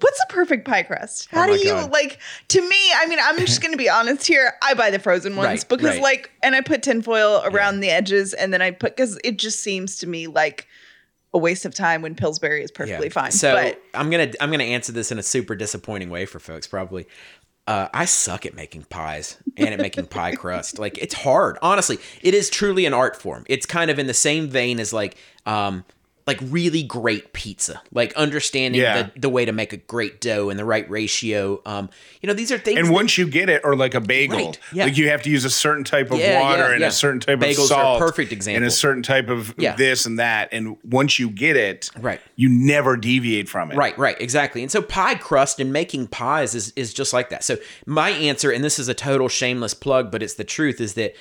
What's a perfect pie crust? How Oh do you God. like? To me, I mean, I'm just gonna be honest here. I buy the frozen ones Right, because, right. like, and I put tinfoil around the edges, and then I put because it just seems to me like a waste of time when Pillsbury is perfectly fine. So but I'm gonna I'm gonna answer this in a super disappointing way for folks probably. Uh, I suck at making pies and at making pie crust. Like it's hard. Honestly, it is truly an art form. It's kind of in the same vein as like um like really great pizza. Like understanding Yeah. the, the way to make a great dough and the right ratio. Um, you know, these are things And that- once you get it, or like a bagel, Right, yeah. like you have to use a certain type of Yeah, water and a certain type Bagels of salt, perfect example. and a certain type of this and that. And once you get it, Right. you never deviate from it. Right, right, exactly. And so pie crust and making pies is is just like that. So my answer, and this is a total shameless plug, but it's the truth, is that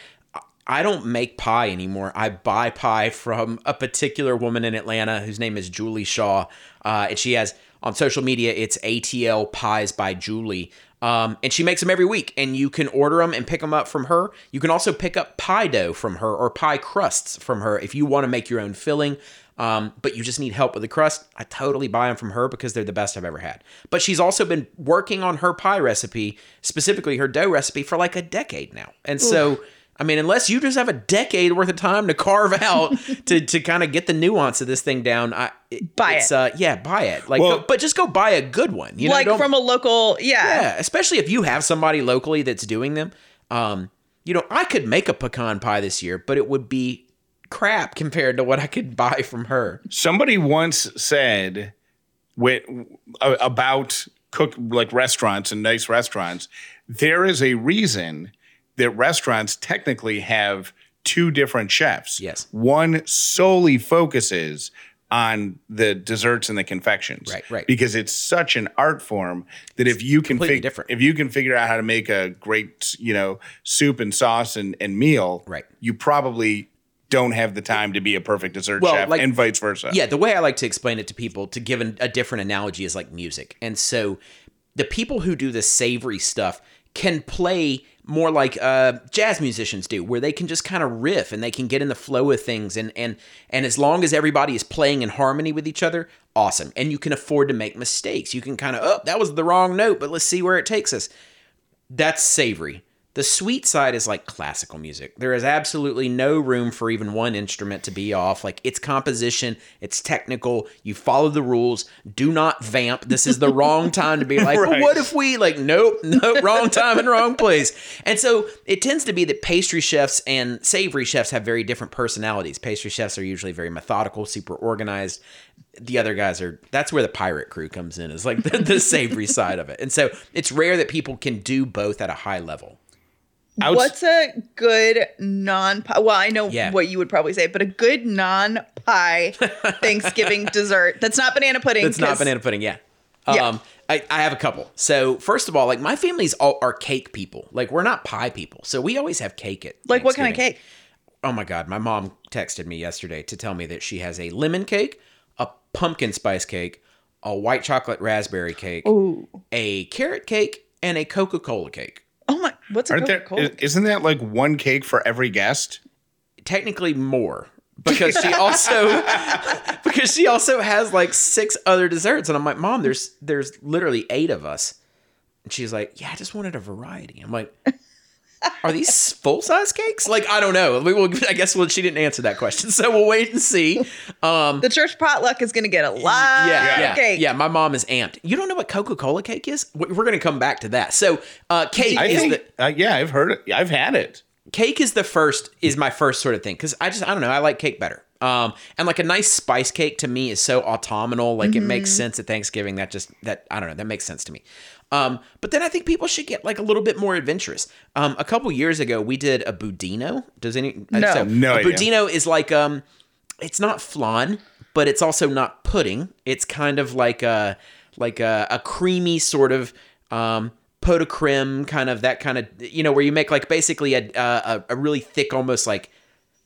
I don't make pie anymore. I buy pie from a particular woman in Atlanta whose name is Julie Shaw, uh, and she has on social media it's ATL Pies by Julie. Um, and she makes them every week, and you can order them and pick them up from her. You can also pick up pie dough from her or pie crusts from her if you want to make your own filling. Um, but you just need help with the crust. I totally buy them from her because they're the best I've ever had. But she's also been working on her pie recipe, specifically her dough recipe, for like a decade now. And so, I mean, unless you just have a decade worth of time to carve out to, to kind of get the nuance of this thing down, I it, Buy it's, it. Uh, yeah, buy it. Like, Well- go- but just go buy a good one. You know, like don't- from a local, yeah. yeah, especially if you have somebody locally that's doing them. Um, you know, I could make a pecan pie this year, but it would be crap compared to what I could buy from her. Somebody once said with, uh, about cook like restaurants and nice restaurants, there is a reason that restaurants technically have two different chefs. Yes. One solely focuses on the desserts and the confections. Right, right. Because it's such an art form that if you can fig- different. if you can figure out how to make a great, you know, soup and sauce and, and meal, Right. you probably don't have the time to be a perfect dessert Well, chef like- and vice versa. Yeah, the way I like to explain it to people to give an, a different analogy is like music. And so the people who do the savory stuff can play more like uh, jazz musicians do, where they can just kind of riff and they can get in the flow of things. And and and as long as everybody is playing in harmony with each other, awesome. And you can afford to make mistakes. You can kind of, oh, that was the wrong note, but let's see where it takes us. That's savory. The sweet side is like classical music. There is absolutely no room for even one instrument to be off. Like it's composition, it's technical. You follow the rules. Do not vamp. This is the wrong time to be like, well, what if we like, nope, nope, wrong time and wrong place. And so it tends to be that pastry chefs and savory chefs have very different personalities. Pastry chefs are usually very methodical, super organized the other guys are that's where the pirate crew comes in is like the, the savory side of it and so it's rare that people can do both at a high level Outs- What's a good non pie? Well, I know Yeah. what you would probably say, but a good non pie Thanksgiving dessert that's not banana pudding. It's not banana pudding, yeah. Yeah. Um, I, I have a couple. So first of all, like my family's all are cake people. Like we're not pie people, so we always have cake at Like what kind of cake? Oh my god, my mom texted me yesterday to tell me that she has a lemon cake, a pumpkin spice cake, a white chocolate raspberry cake, Ooh. a carrot cake, and a Coca Cola cake. Oh my! What's a Aren't there? Coca-Cola? is- Isn't that like one cake for every guest? technically more because she also because she also has like six other desserts and I'm like mom there's there's literally eight of us and she's like yeah I just wanted a variety I'm like are these full size cakes like I don't know we will I guess well she didn't answer that question so we'll wait and see um the church potluck is going to get a lot yeah, yeah, cake. yeah. My mom is amped. You don't know what Coca Cola cake is? We- We're gonna come back to that. So, uh, cake I is think. the uh, yeah, I've heard it. I've had it. cake is the first is my first sort of thing because I just I don't know I like cake better. Um, and like a nice spice cake to me is so autumnal, like it makes sense at Thanksgiving. That just that I don't know that makes sense to me. Um, but then I think people should get like a little bit more adventurous. Um, a couple years ago we did a budino. Does any uh, No. No a idea. budino is like um, it's not flan, but it's also not pudding. It's kind of like a like a, a creamy sort of um pot de creme kind of that kind of you know where you make like basically a a, a really thick almost like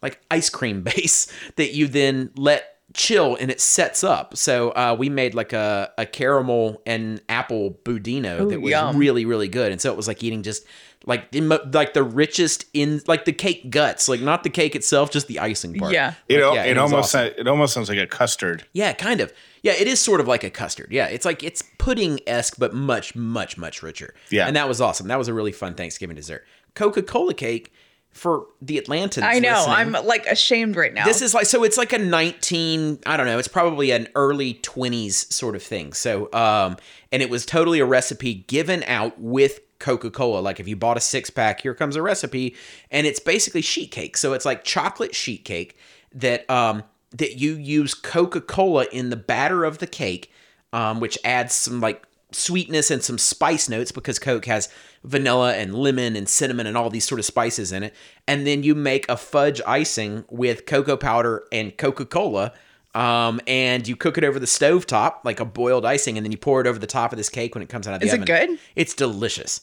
like ice cream base that you then let chill and it sets up. So uh, we made like a, a caramel and apple budino Ooh, that was yum. really really good. And so it was like eating just like the like the richest in like the cake guts, like not the cake itself, just the icing part. Yeah. It, Like, al- yeah, it and was almost awesome. it almost sounds like a custard. Yeah, kind of. Yeah, it is sort of like a custard. Yeah, it's like it's pudding esque, but much, much, much richer. Yeah. and that was awesome. That was a really fun Thanksgiving dessert. Coca Cola cake for the Atlantans. I know. listening, I'm like ashamed right now. This is like so. It's like a 19. I don't know. It's probably an early 20s sort of thing. So, um, and it was totally a recipe given out with Coca Cola. Like if you bought a six pack, here comes a recipe, and it's basically sheet cake. So it's like chocolate sheet cake that um that you use Coca Cola in the batter of the cake, um, which adds some like sweetness and some spice notes because Coke has vanilla and lemon and cinnamon and all these sort of spices in it. And then you make a fudge icing with cocoa powder and Coca Cola. Um, and you cook it over the stove top like a boiled icing, and then you pour it over the top of this cake when it comes out of the Is it good? It's delicious.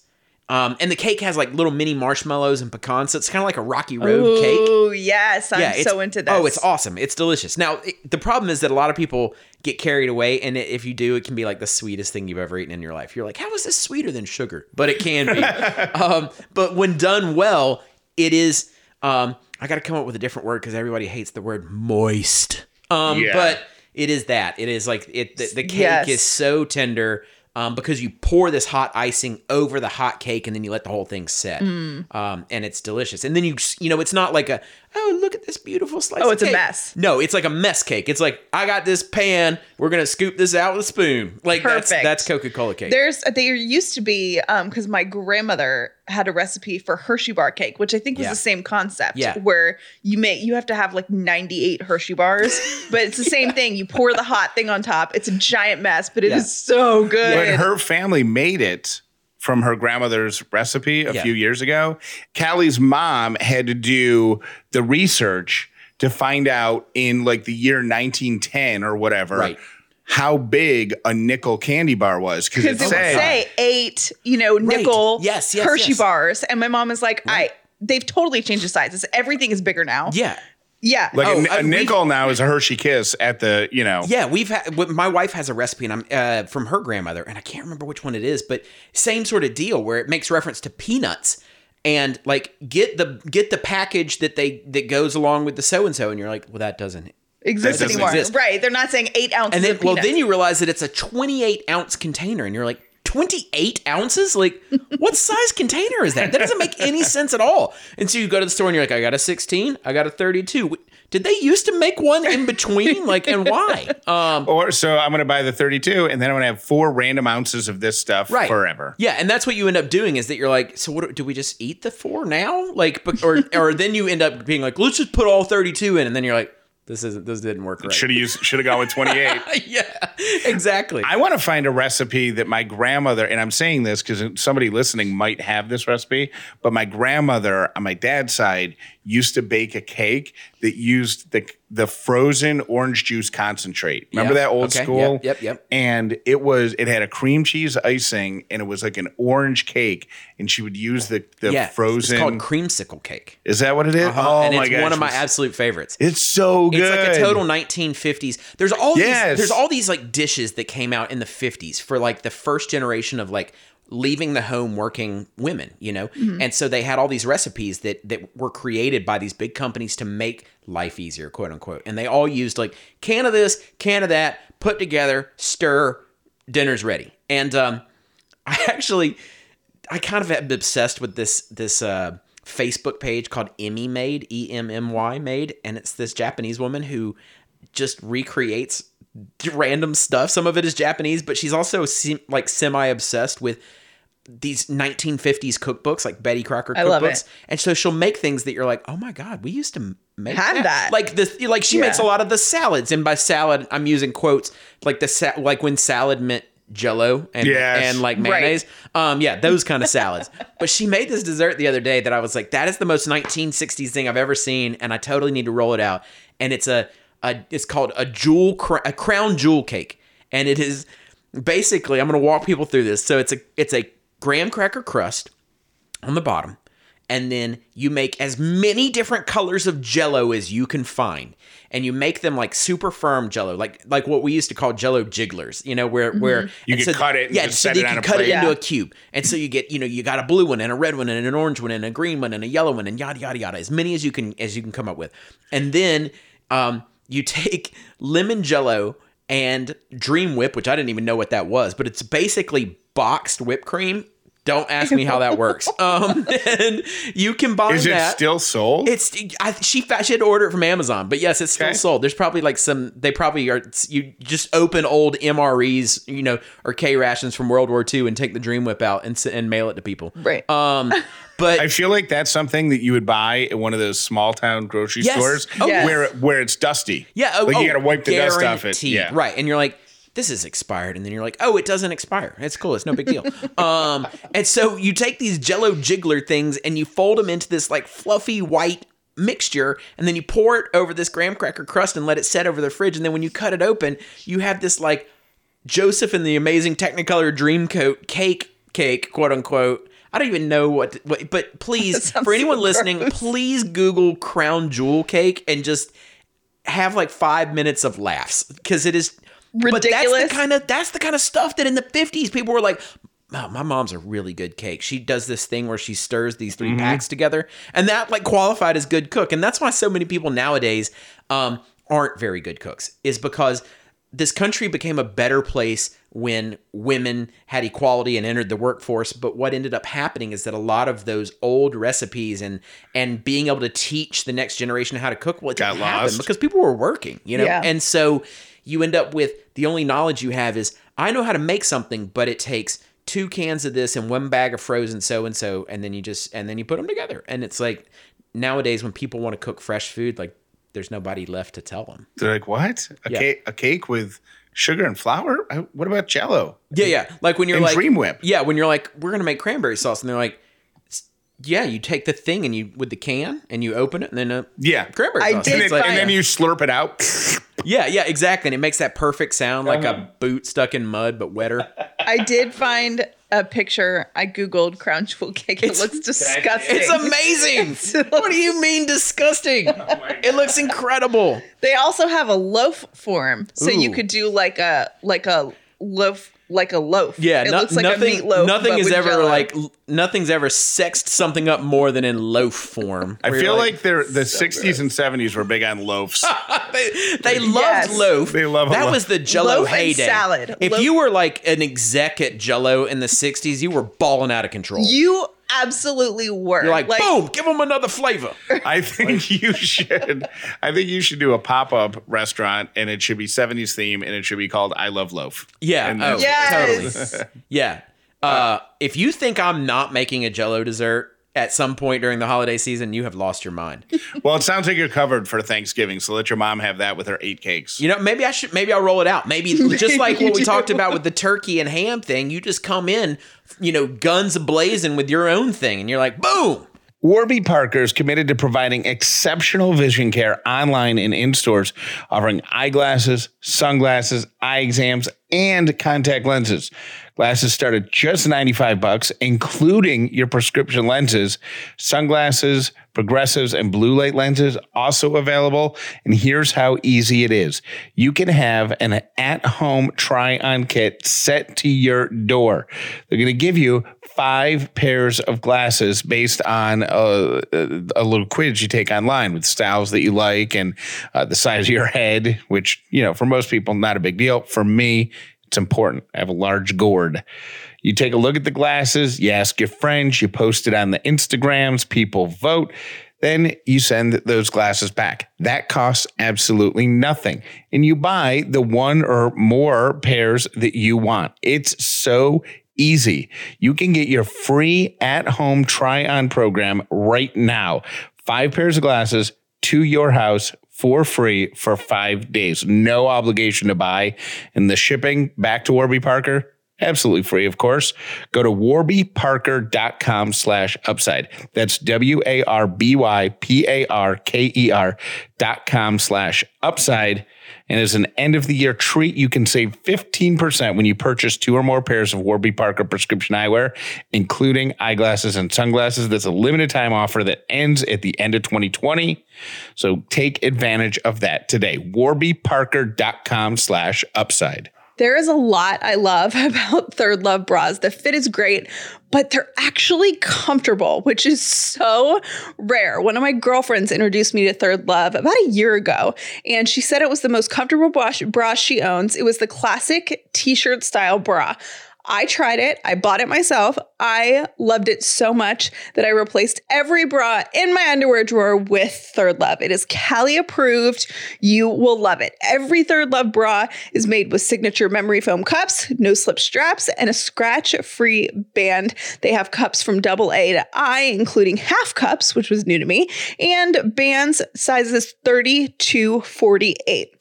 Um, and the cake has like little mini marshmallows and pecans, so it's kind of like a Rocky Road cake Oh yes, I'm it's- so into this. Oh, it's awesome. It's delicious. Now, it, the problem is that a lot of people get carried away, and it, if you do, it can be like the sweetest thing you've ever eaten in your life. You're like, how is this sweeter than sugar? But it can be. um, but when done well, it is. Um, I got to come up with a different word because everybody hates the word moist. Um, Yeah. But it is that. It is like it. The, the cake Yes. is so tender. Um, because you pour this hot icing over the hot cake and then you let the whole thing set, Mm. um, and it's delicious. And then you, you know, it's not like a, oh, look at this beautiful slice. Oh, of it's a mess. No, it's like a mess cake. It's like I got this pan. We're gonna scoop this out with a spoon. Like that's Perfect. that's Coca Cola cake. There's there used to be um because my grandmother had a recipe for Hershey bar cake, which I think was Yeah. the same concept. Yeah. Where you make you have to have like 98 Hershey bars, but it's the same thing. You pour the hot thing on top. It's a giant mess, but it is Yeah. so good. But her family made it from her grandmother's recipe a Yeah. few years ago. Callie's mom had to do the research to find out in like the year 1910 or whatever Right. how big a nickel candy bar was because it because it would said say eight, you know, nickel Yes, yes, Hershey yes. bars, and my mom is like, I. They've totally changed the sizes. Everything is bigger now. yeah, Yeah. like Oh, a, a nickel now is a Hershey Kiss at the you know yeah. We've had my wife has a recipe, and I'm uh, from her grandmother, and I can't remember which one it is, but same sort of deal where it makes reference to peanuts. And like get the get the package that they that goes along with the so and so, and you're like, well, that doesn't exist That doesn't anymore. exist. Right. They're not saying eight ounces And then, of well, then you realize that it's a 28 ounce container, and you're like, 28 ounces? Like, what size container is that? That doesn't make any sense at all. And so you go to the store and you're like, I got a 16, I got a 32. Did they used to make one in between? Like, and why? Um, or so I'm going to buy the 32 and then I'm going to have four random ounces of this stuff right. forever. Yeah, and that's what you end up doing is that you're like, so what do we just eat the four now? Like, or or then you end up being like, let's just put all 32 in, and then you're like, this isn't this didn't work right. Should have used should have gone with 28. yeah, exactly. I want to find a recipe that my grandmother, and I'm saying this because somebody listening might have this recipe, but my grandmother on my dad's side used to bake a cake that used the the frozen orange juice concentrate. Remember Yeah. that old Okay. school? Yep, yep, yep. And it was it had a cream cheese icing and it was like an orange cake, and she would use the the yeah, frozen. It's called creamsicle cake. is that what it is? Uh-huh, Oh and my it's gosh, one of my absolute favorites. It's so good. It's like a total 1950s. There's all Yes. these there's all these like dishes that came out in the 50s for like the first generation of like leaving the home working women, you know? And so they had all these recipes that that were created by these big companies to make life easier, quote unquote. And they all used like can of this, can of that, put together, stir, dinner's ready. And um I actually I kind of am obsessed with this this uh, Facebook page called Emmy Made, E M M Y Made, and it's this Japanese woman who just recreates random stuff. Some of it is Japanese, but she's also se- like semi obsessed with these 1950s cookbooks, like Betty Crocker cookbooks. I love it. And so she'll make things that you're like, oh my god, we used to make Have that. Like this, like she makes a lot of the salads, and by salad, I'm using quotes like the sa- like when salad meant Jello and Yes. and like Right. mayonnaise. Um, yeah, those kind of salads. but she made this dessert the other day that I was like, that is the most 1960s thing I've ever seen, and I totally need to roll it out. And it's a, a it's called a jewel cr- a crown jewel cake, and it is basically I'm gonna walk people through this. So it's a it's a graham cracker crust on the bottom. And then you make as many different colors of jello as you can find. And you make them like super firm jello, like like what we used to call jello jigglers, you know, where where You and could cut it and yeah, so set they it on can cut it into Yeah. a cube. And so you get, you know, you got a blue one and a red one and an orange one and a green one and a yellow one and yada yada yada, as many as you can as you can come up with. And then um you take lemon jello and dream whip, which I didn't even know what that was, but it's basically boxed whipped cream Don't ask me how that works. Um, and you combine Is it that. still sold? It's I, she she had to order it from Amazon, but yes, it's still Okay. sold. There's probably like some they probably are. You just open old MREs, you know, or K rations from World War II and take the Dream Whip out and and mail it to people. Right. Um, but I feel like that's something that you would buy at one of those small town grocery Yes. stores Oh, Yes. where where it's dusty. yeah, oh, like you oh, got to wipe the dust off it. Yeah, right. And you're like, this is expired, and then you're like, oh, it doesn't expire. It's cool. It's no big deal. um, and so you take these Jello jiggler things and you fold them into this like fluffy white mixture and then you pour it over this graham cracker crust and let it set over the fridge and then when you cut it open you have this like Joseph and the Amazing Technicolor Dreamcoat cake, cake, quote unquote. I don't even know what, what but please, for anyone so listening, gross. please Google crown jewel cake and just have like five minutes of laughs because it is But that's the kind of that's the kind of stuff that in the fifties people were like. Oh, my mom's a really good cake. She does this thing where she stirs these 3 packs together, and that like qualified as good cook. And that's why so many people nowadays um, aren't very good cooks. Is because this country became a better place when women had equality and entered the workforce but what ended up happening is that a lot of those old recipes and and being able to teach the next generation how to cook well Got lost. because people were working you know Yeah. and so you end up with the only knowledge you have is i know how to make something but it takes two cans of this and one bag of frozen so and so and then you just and then you put them together and it's like nowadays when people want to cook fresh food like there's nobody left to tell them They're like, what? A Yeah. cake? A cake with sugar and flour? What about Jello? Yeah, yeah. Like when you're And like Dream Whip. Yeah, when you're like, we're gonna make cranberry sauce, and they're like, "S- yeah, you take the thing and you with the can and you open it and then uh, Yeah, cranberry I sauce. did and, It's then, like- and then you slurp it out. yeah, yeah, exactly. And it makes that perfect sound like Uh-huh. a boot stuck in mud but wetter. I did find a picture. I googled crown jewel cake. It looks disgusting. It's amazing. what do you mean disgusting? it looks incredible. They also have a loaf form, so you Ooh. could do like a like a loaf like a loaf. Yeah, it no- looks like nothing. a meatloaf. nothing is ever Jell-O. like nothing's ever sexed something up more than in loaf form. I feel you're like, they're the 60s and 70s were big on loaves. they, they loved Yes. loaf. They love a that loaf. was the Jello Loaf and heyday. salad. If Loaf- you were like an exec at Jello in the '60s, you were balling out of control. you absolutely were. You're like, boom, give them another flavor. I think you should. I think you should do a pop up restaurant, and it should be 70s theme, and it should be called "I Love Loaf." Yeah, And oh, that's- Yes. totally. Yeah. Uh, if you think I'm not making a Jello dessert at some point during the holiday season, you have lost your mind. Well, it sounds like you're covered for Thanksgiving, so let your mom have that with her eight cakes. You know, maybe I should. Maybe I'll roll it out. Maybe just like what we talked about with the turkey and ham thing. You just come in, you know, guns blazing with your own thing, and you're like, boom. Warby Parker is committed to providing exceptional vision care online and in stores, offering eyeglasses, sunglasses, eye exams, and contact lenses. Glasses start at just 95 bucks, including your prescription lenses, sunglasses, progressives, and blue light lenses also available. And here's how easy it is. You can have an at-home try-on kit set to your door. They're going to give you five pairs of glasses based on a, a little quiz you take online with styles that you like and uh, the size of your head, which, you know, for most people, not a big deal. For me, it's important. I have a large gourd. You take a look at the glasses, you ask your friends, you post it on the Instagrams, people vote. Then you send those glasses back. That costs absolutely nothing. And you buy the one or more pairs that you want. It's so easy. You can get your free at home try on program right now. Five pairs of glasses to your house for free for five days. No obligation to buy. And the shipping back to Warby Parker, absolutely free, of course. Go to warbyparker.com slash upside. That's W A R B Y P A R K E R dot com slash upside. And as an end of the year treat, you can save 15% when you purchase two or more pairs of Warby Parker prescription eyewear, including eyeglasses and sunglasses. That's a limited time offer that ends at the end of 2020. So take advantage of that today. warbyparker.com slash upside. There is a lot I love about Third Love bras. The fit is great, but they're actually comfortable, which is so rare. One of my girlfriends introduced me to Third Love about a year ago, and she said it was the most comfortable bra, she owns. It was the classic t shirt style bra. I tried it. I bought it myself. I loved it so much that I replaced every bra in my underwear drawer with Third Love. It is Callie approved. You will love it. Every Third Love bra is made with signature memory foam cups, no slip straps, and a scratch free band. They have cups from double A to I, including half cups, which was new to me, and bands sizes 30 to 48.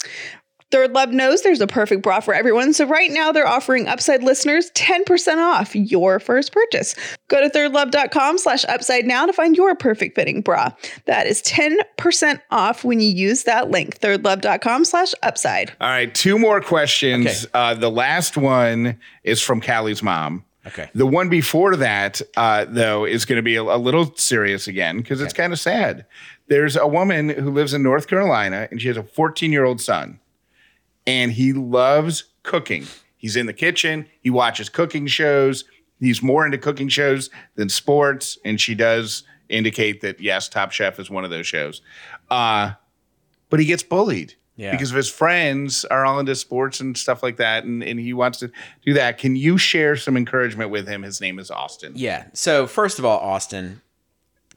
Third Love knows there's a perfect bra for everyone, so right now they're offering Upside listeners 10% off your first purchase. Go to thirdlove.com slash upside now to find your perfect fitting bra. That is 10% off when you use that link, thirdlove.com slash upside. All right, two more questions. Okay. Uh, the last one is from Callie's mom. Okay. The one before that, uh, though, is going to be a, a little serious again because it's kind of sad. There's a woman who lives in North Carolina and she has a 14 year old son, and he loves cooking. He's in the kitchen, he watches cooking shows. He's more into cooking shows than sports, and she does indicate that yes, Top Chef is one of those shows. Uh, but he gets bullied Yeah. because of his friends are all into sports and stuff like that, and, and he wants to do that. Can you share some encouragement with him? His name is Austin. Yeah. So first of all, Austin,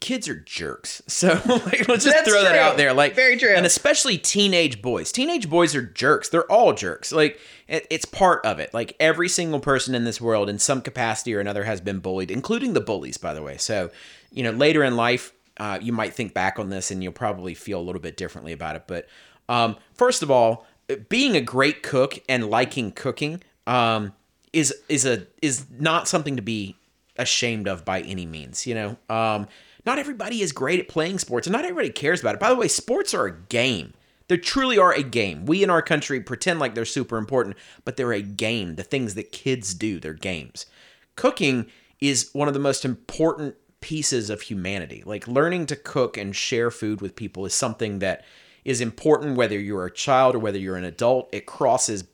kids are jerks. So like, let's just That's throw that true. out there. Like Very true. And especially teenage boys. Teenage boys are jerks. They're all jerks. Like it, it's part of it. Like every single person in this world, in some capacity or another, has been bullied, including the bullies, by the way. So you know, later in life, uh, you might think back on this and you'll probably feel a little bit differently about it. But um, first of all, being a great cook and liking cooking um, is is a is not something to be ashamed of by any means. You know, um, not everybody is great at playing sports, and not everybody cares about it. By the way, sports are a game. They truly are a game. We in our country pretend like they're super important, but they're a game. The things that kids do, they're games. Cooking is one of the most important pieces of humanity. Like learning to cook and share food with people is something that is important whether you're a child or whether you're an adult. It crosses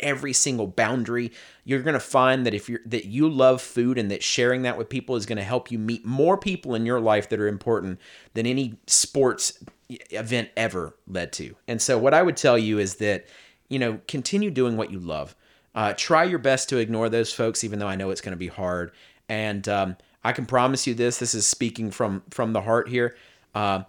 every single boundary. You're going to find that if you're that you love food and that sharing that with people is going to help you meet more people in your life that are important than any sports event ever led to. And so what I would tell you is that you know, continue doing what you love. Uh, try your best to ignore those folks, even though I know it's going to be hard. And um, I can promise you this: this is speaking from from the heart here. Uh,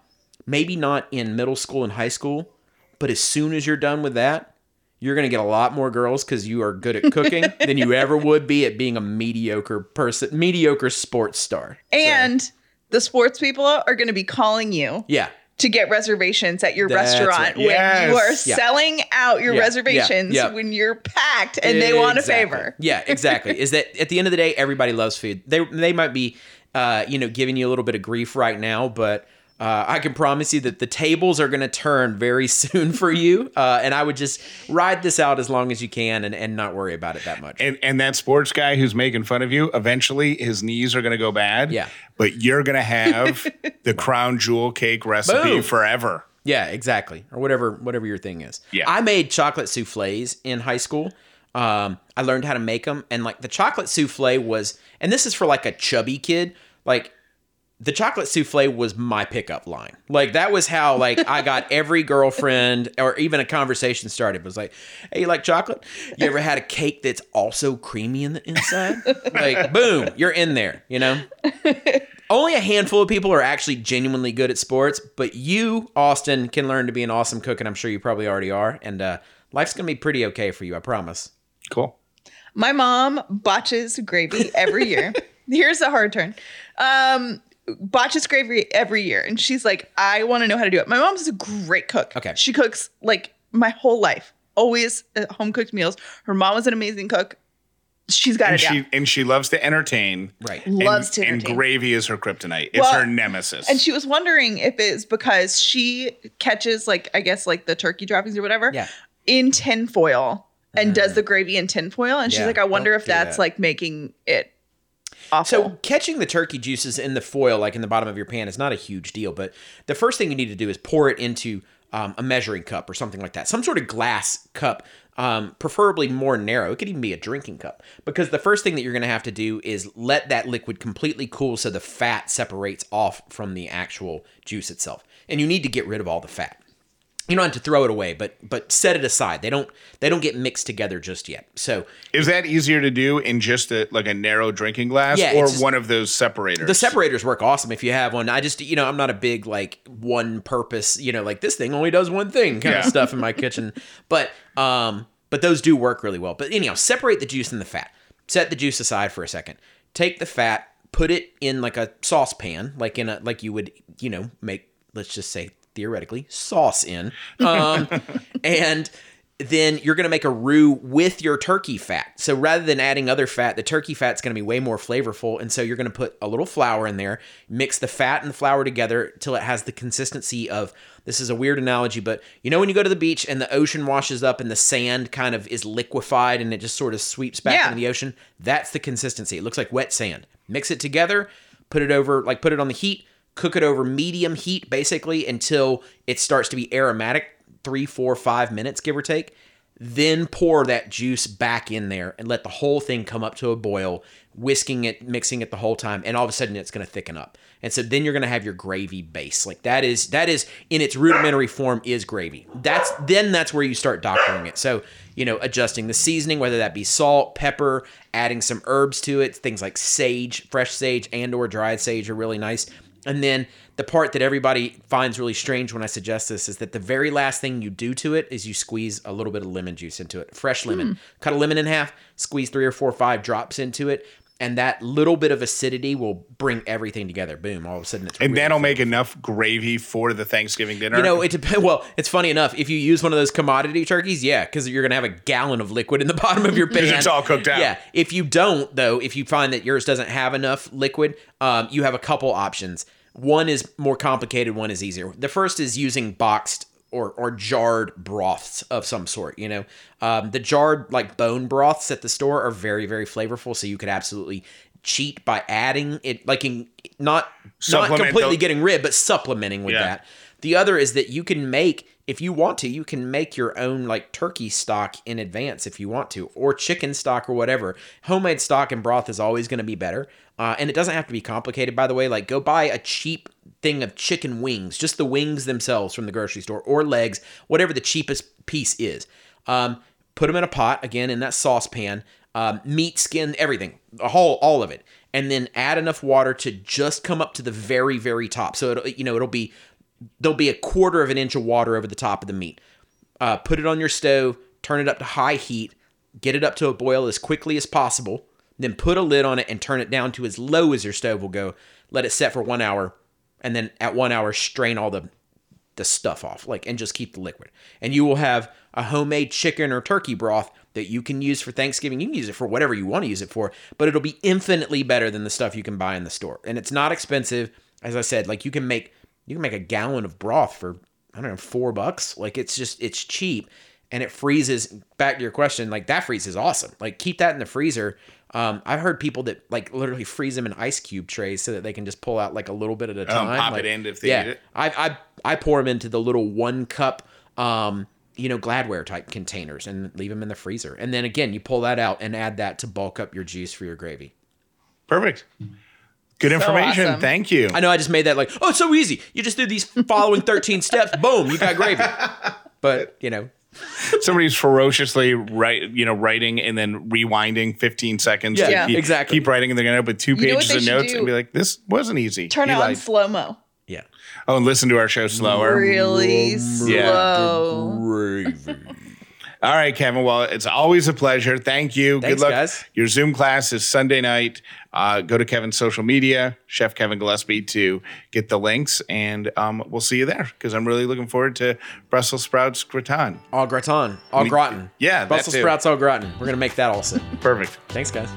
maybe not in middle school and high school, but as soon as you're done with that, you're going to get a lot more girls because you are good at cooking than you ever would be at being a mediocre person, mediocre sports star. So, And the sports people are going to be calling you yeah, to get reservations at your That's restaurant when you are Yeah. selling out your Yeah. Yeah. reservations Yeah. when you're packed and they want a favor. Yeah, exactly. Is that at the end of the day, everybody loves food. They they might be, uh, you know, giving you a little bit of grief right now, but. Uh, I can promise you that the tables are going to turn very soon for you, uh, and I would just ride this out as long as you can and, and not worry about it that much. And and that sports guy who's making fun of you, eventually his knees are going to go bad. Yeah. But you're going to have the crown jewel cake recipe Boom. forever. Yeah, exactly. Or whatever whatever your thing is. Yeah. I made chocolate souffles in high school. Um, I learned how to make them, and like the chocolate souffle was, and this is for like a chubby kid. Like the chocolate souffle was my pickup line. Like that was how like I got every girlfriend or even a conversation started. It was like, "Hey, you like chocolate? You ever had a cake that's also creamy in the inside?" like, boom, you're in there. You know. Only a handful of people are actually genuinely good at sports, but you, Austin, can learn to be an awesome cook, and I'm sure you probably already are. And uh, life's gonna be pretty okay for you, I promise. Cool. My mom botches gravy every year. Here's a hard turn. Um, botches gravy every year. And she's like, I want to know how to do it. My mom's a great cook. Okay. She cooks like my whole life, always uh, home cooked meals. Her mom was an amazing cook. She's got And it down. she and she loves to entertain. Right. And- Loves to And gravy is her kryptonite. It's Well, her nemesis. And she was wondering if it's because she catches like I guess like the turkey droppings or whatever Yeah. in tin foil and does the gravy in tin foil. And she's like, I wonder if that's that. like making it awful. So catching the turkey juices in the foil, like in the bottom of your pan, is not a huge deal. But the first thing you need to do is pour it into um, a measuring cup or something like that, some sort of glass cup, um, preferably more narrow. It could even be a drinking cup, because the first thing that you're going to have to do is let that liquid completely cool so the fat separates off from the actual juice itself, and you need to get rid of all the fat. You don't have to throw it away, but but set it aside. They don't they don't get mixed together just yet. So Is that easier to do in just a like a narrow drinking glass Yeah, or just- one of those separators? the separators work awesome if you have one. I just you know I'm not a big like one purpose you know like this thing only does one thing kind Yeah. of stuff in my kitchen, but um but those do work really well. But anyhow, separate the juice and the fat. Set the juice aside for a second. Take the fat, put it in like a saucepan, like in a like you would you know make let's just say theoretically sauce in, um, and then you're going to make a roux with your turkey fat. So rather than adding other fat, the turkey fat's going to be way more flavorful. And so you're going to put a little flour in there, mix the fat and the flour together till it has the consistency of this is a weird analogy, but you know when you go to the beach and the ocean washes up and the sand kind of is liquefied and it just sort of sweeps back Yeah. into the ocean? That's the consistency. It looks like wet sand. Mix it together, put it over, like put it on the heat, cook it over medium heat basically until it starts to be aromatic three, four, five minutes, give or take. Then pour that juice back in there and let the whole thing come up to a boil, whisking it, mixing it the whole time, and all of a sudden it's going to thicken up. And so then you're going to have your gravy base. Like that is that is in its rudimentary form is gravy. That's then that's where you start doctoring it. So you know adjusting the seasoning, whether that be salt, pepper, adding some herbs to it, things like sage, fresh sage, and or dried sage are really nice. And then the part that everybody finds really strange when I suggest this is that the very last thing you do to it is you squeeze a little bit of lemon juice into it. Fresh lemon. Hmm. Cut a lemon in half, squeeze three or four or five drops into it, and that little bit of acidity will bring everything together. Boom. All of a sudden it's and really that'll make enough gravy for the Thanksgiving dinner. you know, it depends. Well, it's funny enough. If you use one of those commodity turkeys, yeah, because you're gonna have a gallon of liquid in the bottom of your pan. it's all cooked out. Yeah. If you don't, though, if you find that yours doesn't have enough liquid, um, you have a couple options. One is more complicated. One is easier. The first is using boxed or or jarred broths of some sort. You know, um, the jarred like bone broths at the store are very very flavorful. So you could absolutely cheat by adding it, like in not not completely the- getting rid, but supplementing with Yeah. that. The other is that you can make, if you want to, you can make your own like turkey stock in advance if you want to, or chicken stock or whatever. Homemade stock and broth is always going to be better. Uh, and it doesn't have to be complicated, by the way. Like, go buy a cheap thing of chicken wings, just the wings themselves from the grocery store, or legs, whatever the cheapest piece is. Um, put them in a pot, again, in that saucepan, um, meat, skin, everything, a whole, all of it. And then add enough water to just come up to the very, very top. So, it'll, you know, it'll be there'll be a quarter of an inch of water over the top of the meat. Uh, put it on your stove, turn it up to high heat, get it up to a boil as quickly as possible, then put a lid on it and turn it down to as low as your stove will go. Let it set for one hour, and then at one hour, strain all the the stuff off, like and just keep the liquid. And you will have a homemade chicken or turkey broth that you can use for Thanksgiving. You can use it for whatever you want to use it for, but it'll be infinitely better than the stuff you can buy in the store. And it's not expensive. As I said, like you can make you can make a gallon of broth for I don't know, 4 bucks. Like it's just it's cheap and it freezes back to your question, like that freeze is awesome. Like keep that in the freezer. Um, I've heard people that like literally freeze them in ice cube trays so that they can just pull out like a little bit at a time. Oh, pop like, it in if they yeah, need it. I I I pour them into the little one cup, um, you know, Gladware type containers and leave them in the freezer. And then again, you pull that out and add that to bulk up your juice for your gravy. Perfect. Good information. awesome. Thank you. I know I just made that like, oh, it's so easy. You just do these following 13 steps, boom, you got gravy. But, you know, Somebody's ferociously write, you know, writing and then rewinding 15 seconds. Yeah, to Yeah. keep, exactly. Keep writing, and they're gonna end up with two You pages of notes do? and be like, "This wasn't easy." Turn He it on slow mo. yeah. Oh, and listen to our show slower. Really Yeah. slow. Gravy. All right, Kevin. Well, it's always a pleasure. Thank you. Thanks, Good luck. guys. Your Zoom class is Sunday night. Uh, go to Kevin's social media, Chef Kevin Gillespie, to get the links, and um, we'll see you there because I'm really looking forward to Brussels sprouts gratin. Au gratin. Au gratin. yeah, that Brussels too. sprouts au gratin. We're going to make that also. Perfect. Thanks, guys.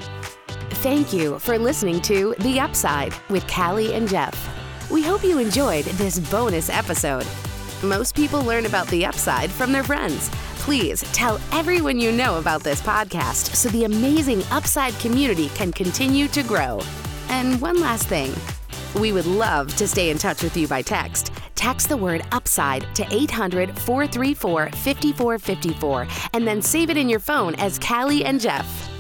Thank you for listening to The Upside with Callie and Jeff. We hope you enjoyed this bonus episode. Most people learn about The Upside from their friends. Please tell everyone you know about this podcast so the amazing Upside community can continue to grow. And one last thing. We would love to stay in touch with you by text. Text the word UPSIDE to 800 434 5454 and then save it in your phone as Callie and Jeff.